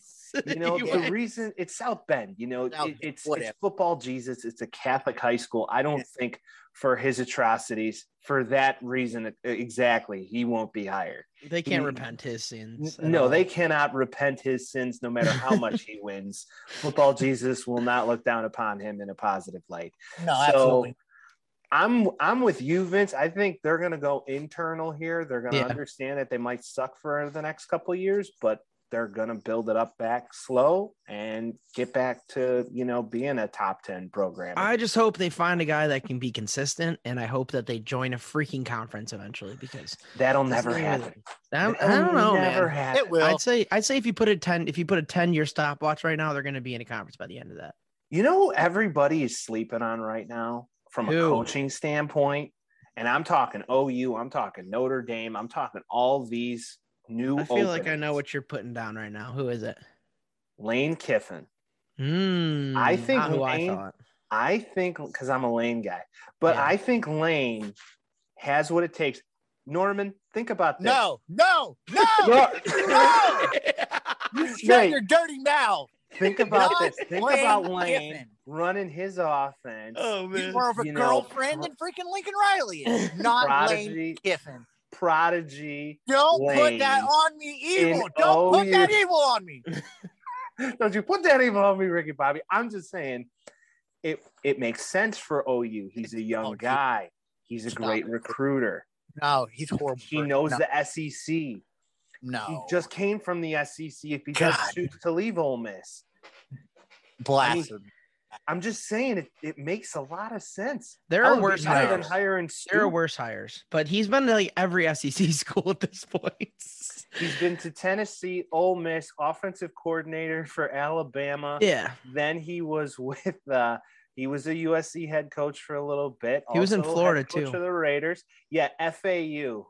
You know, He the wins. reason it's South Bend, you know, South it, it's, it's football Jesus. It's a Catholic high school. I don't Yeah. think for his atrocities, for that reason exactly, he won't be hired. they can't He- repent his sins. at No, all. they cannot repent his sins no matter how much he wins. Football Jesus will not look down upon him in a positive light. No, So, absolutely. I'm I'm with you, Vince. I think they're gonna go internal here. They're gonna Yeah. understand that they might suck for the next couple of years, but they're gonna build it up back slow and get back to you know being a top ten program. I just hope they find a guy that can be consistent, and I hope that they join a freaking conference eventually because That'll never the name of happen. I, I don't know, never man. happen. It will. I'd say I'd say if you put a ten if you put a ten year stopwatch right now, they're going to be in a conference by the end of that. You know, who everybody is sleeping on right now from Who? a coaching standpoint And I'm talking OU, I'm talking Notre Dame, I'm talking all these new. I feel like I know what you're putting down right now. Who is it? Lane Kiffin. Mm, I think not who Lane- I thought. I think because I'm a Lane guy, but Yeah. I think Lane has what it takes. Norman, think about this. No, no, no, No. no. You shut Nate, your dirty mouth. think about Not this. Think Lane about Lane Kiffin. Running his offense. oh He's more of a You know, girlfriend than freaking Lincoln Riley is. Not Lane Prodigy, Kiffin. prodigy. Don't put that on me, evil. in Don't put OU. that evil on me. Don't you put that evil on me, Ricky Bobby? I'm just saying, it it makes sense for OU. He's a young Oh, guy. He's a Stop great it. recruiter. No, he's horrible. He knows no, the SEC. No, he just came from the SEC. If he just God. chooses to leave Ole Miss, blasphemy. I'm just saying it, it makes a lot of sense. There are worse better than hires. hiring There are worse hires, but he's been to like every SEC school at this point. He's been to Tennessee, Ole Miss, offensive coordinator for Alabama. yeah, Then he was with uh he was a USC head coach for a little bit. He was in Florida, too. For the Raiders. Yeah, FAU.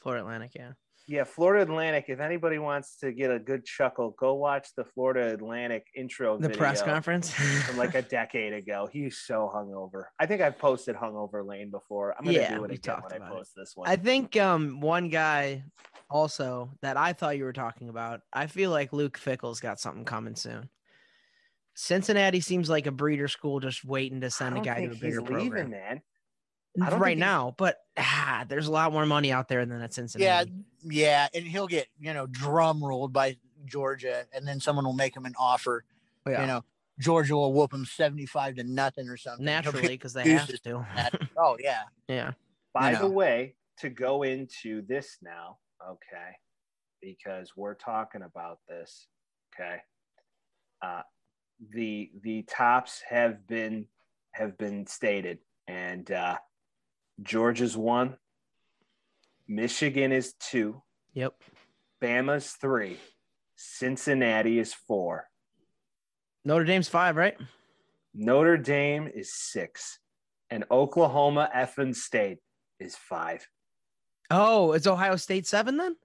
Florida Atlantic. Yeah, Yeah, Florida Atlantic. If anybody wants to get a good chuckle, go watch the Florida Atlantic intro the video press conference. from like a decade ago. He's so hungover. I think I've posted hungover lane before. I'm gonna Yeah, do it again when I about it. this one. I think um one guy also that I thought you were talking about. I feel like Luke Fickell's got something coming soon. Cincinnati seems like a breeder school just waiting to send a guy to a bigger leaving, program. man. I don't Right think now, but ah, there's a lot more money out there than at Yeah, Cincinnati. yeah, and he'll get you know drum rolled by Georgia, and then someone will make him an offer. Yeah, You know, Georgia will whoop him seventy-five to nothing or something. Naturally because they have to to. that. Oh yeah, yeah, By you the way, to go into this now, okay, because we're talking about this, okay. Uh, the the tops have been have been stated, and uh, Georgia's one, Michigan is two, yep. Bama's three, Cincinnati is four, Notre Dame's five, right? Notre Dame is six, and Oklahoma effing State is five. Oh, it's Ohio State seven then?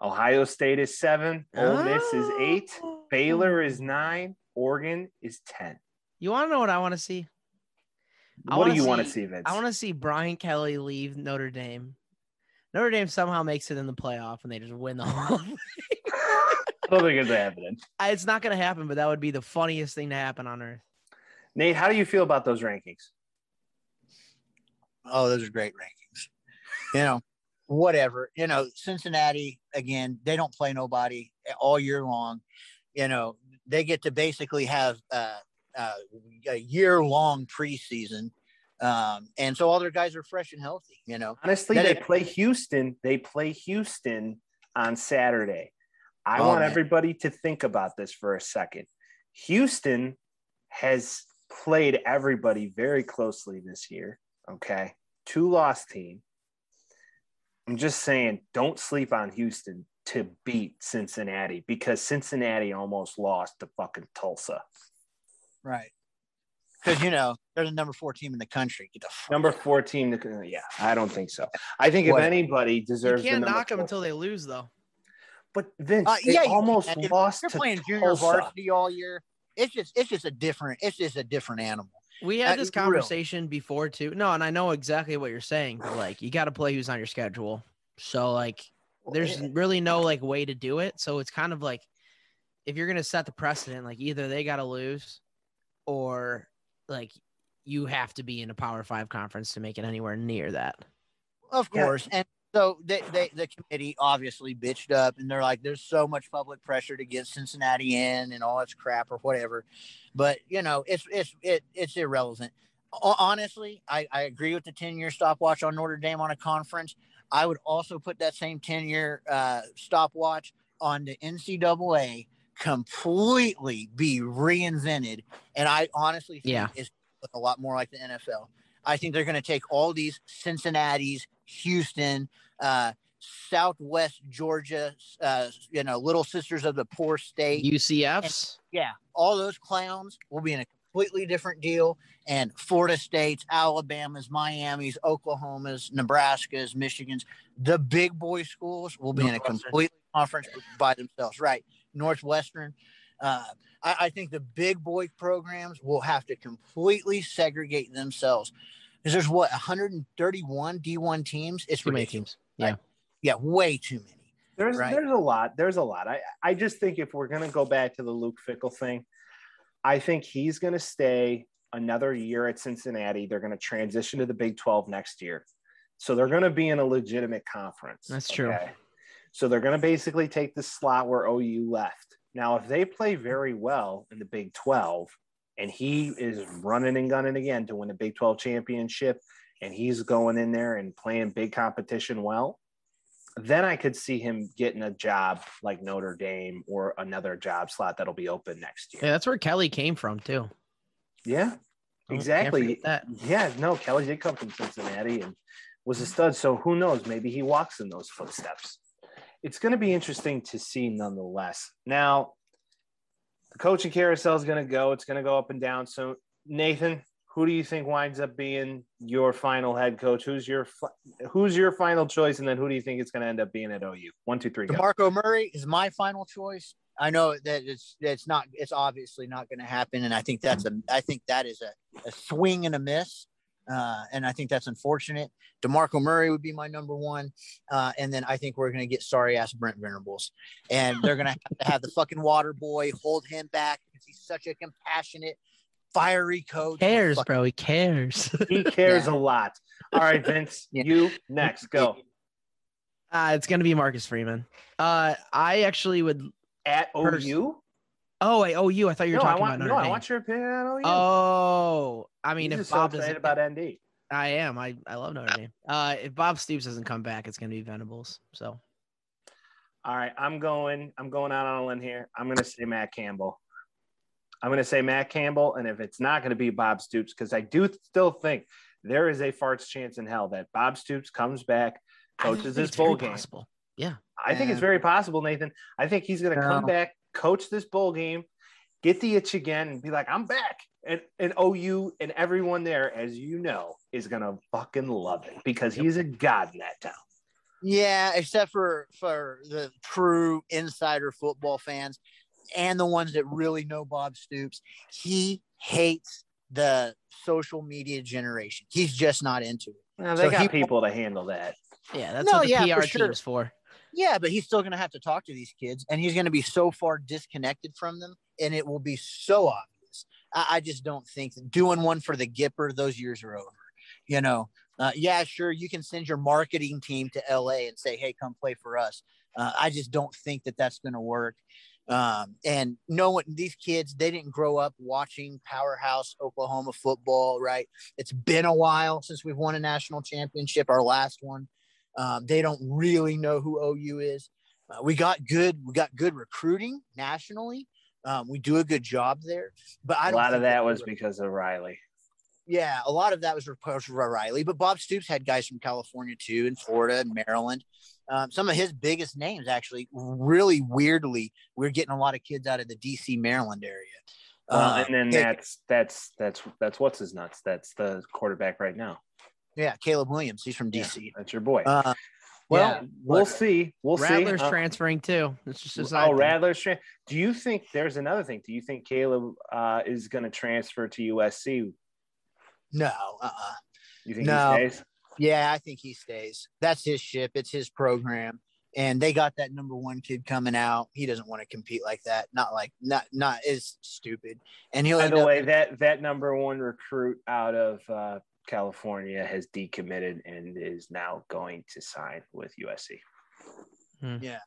Ohio State is seven. Ole Miss is eight. Oh. Baylor is nine. Oregon is ten. You want to know what I want to see? I what do wanna you want to see- see, Vince? I want to see Brian Kelly leave Notre Dame. Notre Dame somehow makes it in the playoff and they just win the whole thing. I don't think it's happening. It's not going to happen, but that would be the funniest thing to happen on earth. Nate, how do you feel about those rankings? oh those are great rankings. You know, whatever. You know, Cincinnati again. They don't play nobody all year long. You know, they get to basically have uh, uh, a year-long preseason, um, and so all their guys are fresh and healthy. You know, Honestly, That they is- play Houston. They play Houston on Saturday. I Oh, want man. everybody to think about this for a second. Houston has played everybody very closely this year. Okay. Two loss team. I'm just saying, don't sleep on Houston to beat Cincinnati because Cincinnati almost lost to fucking Tulsa. Right? Because you know they're the number four team in the country. Get the fuck Number four team. To, yeah, I don't think so. I think if What? anybody You deserves can't the number knock them four- until they lose, though. But Vince, Uh, they yeah, you almost can. If lost you're to playing junior Tulsa. varsity all year. It's just it's just a different it's just a different animal. We had Uh, this real. conversation before too. No, and I know exactly what you're saying. But like, you got to play who's on your schedule. So like, there's really no like way to do it. So it's kind of like, if you're gonna set the precedent, like either they got to lose, or like you have to be in a Power Five conference to make it anywhere near that. Of Yeah. course. And so they, they the committee obviously bitched up and they're like, there's so much public pressure to get Cincinnati in and all this crap or whatever. But you know, it's it's it, it's irrelevant. Honestly, I, I agree with the 10 year stopwatch on Notre Dame on a conference. I would also put that same 10 year uh, stopwatch on the NCAA completely be reinvented. And I honestly think Yeah. it's a lot more like the NFL. I think they're going to take all these Cincinnati's, Houston, uh, Southwest Georgia, uh, you know, little sisters of the poor state. UCFs. yeah, all those clowns will be in a completely different deal. And Florida States, Alabama's, Miami's, Oklahoma's, Nebraska's, Michigan's, the big boy schools will be in a complete conference by themselves. Right. Northwestern. Uh, I, I think the big boy programs will have to completely segregate themselves because there's what 131 D1 teams. It's Too many teams. Yeah. Yeah, way too many. There's Right. there's a lot. There's a lot. I I just think if we're gonna go back to the Luke Fickell thing, I think he's gonna stay another year at Cincinnati. They're gonna transition to the Big 12 next year. So they're gonna be in a legitimate conference. That's true. So they're gonna basically take the slot where OU left. Now, if they play very well in the Big 12 and he is running and gunning again to win a Big 12 championship and he's going in there and playing big competition well, then I could see him getting a job like Notre Dame or another job slot that'll be open next year. Yeah, that's where Kelly came from too. Yeah, Oh, exactly. Yeah, no, Kelly did come from Cincinnati and was a stud. So who knows? Maybe he walks in those footsteps. It's going to be interesting to see nonetheless. Now, the coaching carousel is going to go. It's going to go up and down. So, Nathan, who do you think winds up being your final head coach? Who's your who's your final choice, and then who do you think it's going to end up being at OU? One, two, three, go. DeMarco Murray is my final choice. I know that it's it's not it's obviously not going to happen, and I think that's a I think that is a, a swing and a miss, uh, and I think that's unfortunate. Demarco Murray would be my number one, uh, and then I think we're going to get sorry ass Brent Venables, and they're going to have to have the fucking water boy hold him back because he's such a compassionate, fiery coach. Cares, Fuck- bro. He cares. He cares a lot. All right, Vince, Yeah. you next. Go uh, it's gonna be Marcus Freeman. Uh, I actually would. at Pers- OU. Oh, I oh, you. I thought you were no, I talking want about no. Notre I want your opinion on OU. Oh, I mean, He's if just so Bob excited doesn't, about ND. I am. I I love Notre Dame. Uh, if Bob Stoops doesn't come back, it's gonna be Venables. So All right, I'm going. I'm going out on a limb here. I'm going to say Matt Campbell. I'm going to say Matt Campbell, and if it's not going to be Bob Stoops, because I do still think there is a farts chance in hell that Bob Stoops comes back, I think coaches this bowl game. possible. I think it's very possible, Nathan. I think he's going to come back, coach this bowl game, get the itch again, and be like, "I'm back." And, and OU and everyone there, as you know, is going to fucking love it because he's a god in that town. Yeah, except for for the true insider football fans and the ones that really know Bob Stoops. He hates the social media generation. He's just not into it. Now, they So got he- people to handle that. Yeah, that's No, what the yeah, PR for sure. team's for. Yeah, but he's still going to have to talk to these kids, and he's going to be so far disconnected from them, and it will be so obvious. I, I just don't think doing one for the Gipper, those years are over. You know, uh, yeah, sure, you can send your marketing team to LA and say, "Hey, come play for us." Uh, I just don't think that that's going to work. Um, and no one, these kids, they didn't grow up watching powerhouse Oklahoma football, right? It's been a while since we've won a national championship, our last one. Um, they don't really know who OU is. Uh, we got good, we got good recruiting nationally. Um, we do a good job there, but I A lot of that was because of Riley. yeah, a lot of that was reported for Riley, but Bob Stoops had guys from California too, and Florida and Maryland. Um, some of his biggest names, actually, really weirdly, we're getting a lot of kids out of the DC, Maryland area. Well, Uh, and then yeah, that's that's that's that's what's his nuts. That's the quarterback right now. yeah, Caleb Williams, he's from Yeah, DC. that's your boy. Uh, well, yeah, we'll but- see. We'll Rattler's see. Uh, transferring too. It's just a side oh, thing. Rattler's. Tra- Do you think there's another thing? Do you think Caleb uh, is going to transfer to USC? no, uh-uh. You think No. he stays? Yeah, I think he stays. That's his ship. It's his program. And they got that number one kid coming out. He doesn't want to compete like that. Not like not not is stupid. And he'll By end the up way, that that number one recruit out of uh, California has decommitted and is now going to sign with USC. Yeah.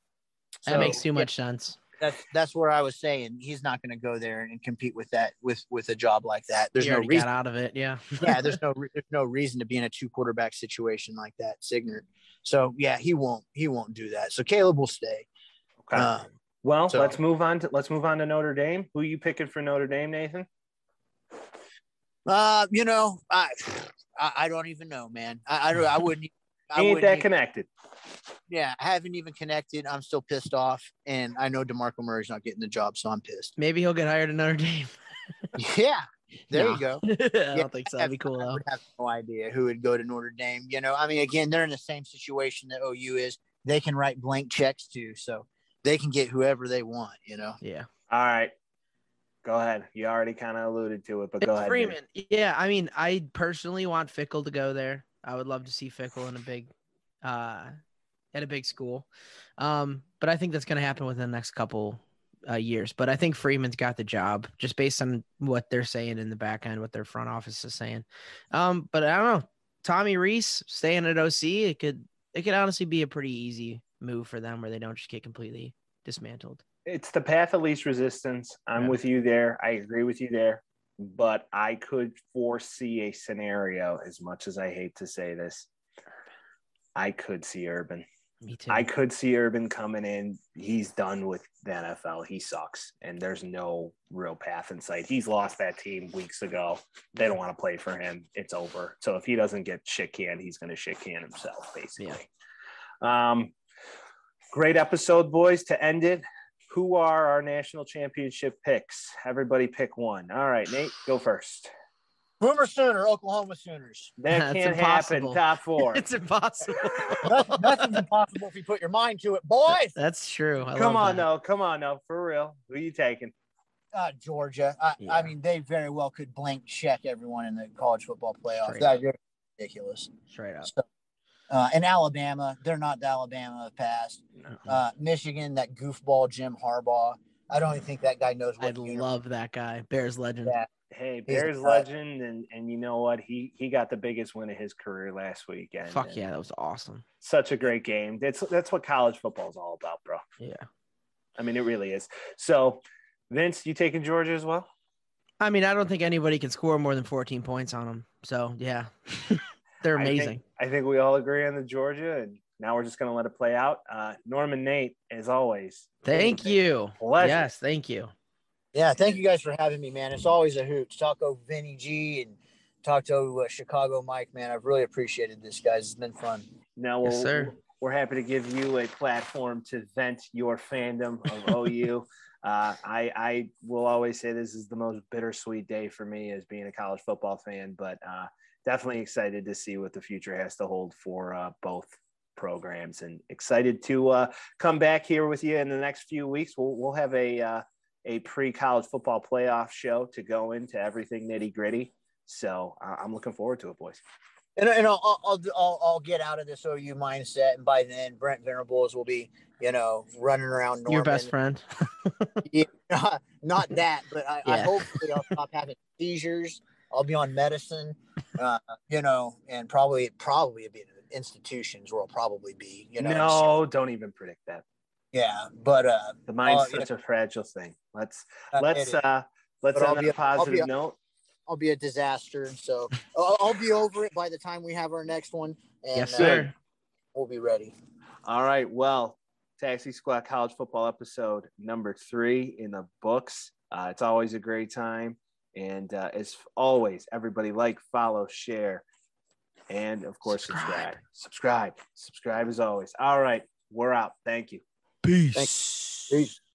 That makes too yeah, much sense. That's that's where I was saying he's not going to go there and compete with that with with a job like that. There's He no reason. got out of it. Yeah. yeah, there's no there's no reason to be in a two quarterback situation like that, Signer. So yeah, he won't he won't do that. So Caleb will stay. Okay. Um, well, so- let's move on to let's move on to Notre Dame. Who you picking for Notre Dame, Nathan? Uh, you know, I I, I don't even know, man. I I, I wouldn't. I Ain't wouldn't that even- connected? yeah, I haven't even connected. I'm still pissed off, and I know Demarco Murray's not getting the job, so I'm pissed. Maybe he'll get hired at Notre Dame. yeah, There No. you go. I Yeah, don't think so. That'd be cool I would have no idea who would go to Notre Dame. You know, I mean, again, they're in the same situation that OU is. They can write blank checks too, so they can get whoever they want. You know, Yeah. All right. Go ahead. You already kind of alluded to it, but go ahead. Freeman. Yeah, I mean, I personally want Fickell to go there. I would love to see Fickell in a big, uh, at a big school. Um, but I think that's going to happen within the next couple uh, years. But I think Freeman's got the job just based on what they're saying in the back end, what their front office is saying. Um, but I don't know. Tommy Rees staying at OC, it could it could honestly be a pretty easy move for them where they don't just get completely dismantled. It's the path of least resistance. I'm Yeah. with you there. I agree with you there. But I could foresee a scenario, as much as I hate to say this. I could see Urban. Me too. I could see Urban coming in. He's done with the NFL. He sucks, and there's no real path in sight. He's lost that team weeks ago. They don't want to play for him. It's over. So if he doesn't get shit canned, he's going to shit can himself, basically. Yeah. Um, great episode, boys. To end it, who are our national championship picks? Everybody pick one. All right, Nate, go first. Boomer Sooner, Oklahoma Sooners. That can't impossible. happen. Top four. it's impossible. Nothing, nothing's impossible if you put your mind to it, boys. That's true. I Come on, that. no, come on, though. for real. Who are you taking? Uh, Georgia. I, Yeah. I mean, they very well could blank check everyone in the college football playoff. Straight That's ridiculous. Straight up. So, uh, and Alabama, they're not the Alabama of the past. No. Uh, Michigan, that goofball Jim Harbaugh. I don't even think that guy knows what. I uni- love that guy. Bears legend. Yeah. Hey, Bears a- legend, and and you know what? He he got the biggest win of his career last weekend. Fuck yeah, that was awesome. Such a great game. That's that's what college football is all about, bro. Yeah. I mean, it really is. So, Vince, you taking Georgia as well? I mean, I don't think anybody can score more than 14 points on them. So yeah, they're I think- amazing. I think, we all agree on the Georgia, and now we're just gonna let it play out. Uh, Norman, Nate, as always. Thank you. Pleasure. Yes, thank you. Yeah, thank you guys for having me, man. It's always a hoot to talk to Vinny G and talk to uh, Chicago Mike, man. I've really appreciated this, guys. It's been fun. Now, we'll- sir. we're happy to give you a platform to vent your fandom of OU. uh, I, I will always say this is the most bittersweet day for me as being a college football fan, but uh, definitely excited to see what the future has to hold for uh, both programs and excited to uh, come back here with you in the next few weeks. We'll, we'll have a, uh, a pre college football playoff show to go into everything nitty gritty. So uh, I'm looking forward to it, boys. And, and I'll, I'll, I'll, I'll, I'll get out of this OU mindset. And by then, Brent Venables will be, you know, running around Norman. Your best friend. Yeah, not, not that, but I, I Yeah. hopefully I'll stop having seizures. I'll be on medicine, uh, you know, and probably probably be in institutions where I'll probably be, you know. no, don't even predict that. Yeah, but uh, The mind's Uh, yeah. such a fragile thing. Let's uh, let's uh let's But I'll end on be- a I'll positive be- note. I'll be a disaster, so I'll, I'll be over it by the time we have our next one. And, yes, uh, sir. we'll be ready. All right. Well, Taxi Squad College Football episode number three in the books. Uh, it's always a great time. And uh, as always, everybody like, follow, share, and of course, subscribe. Subscribe. Subscribe. Subscribe as always. All right. We're out. Thank you. Peace. Thanks. Peace.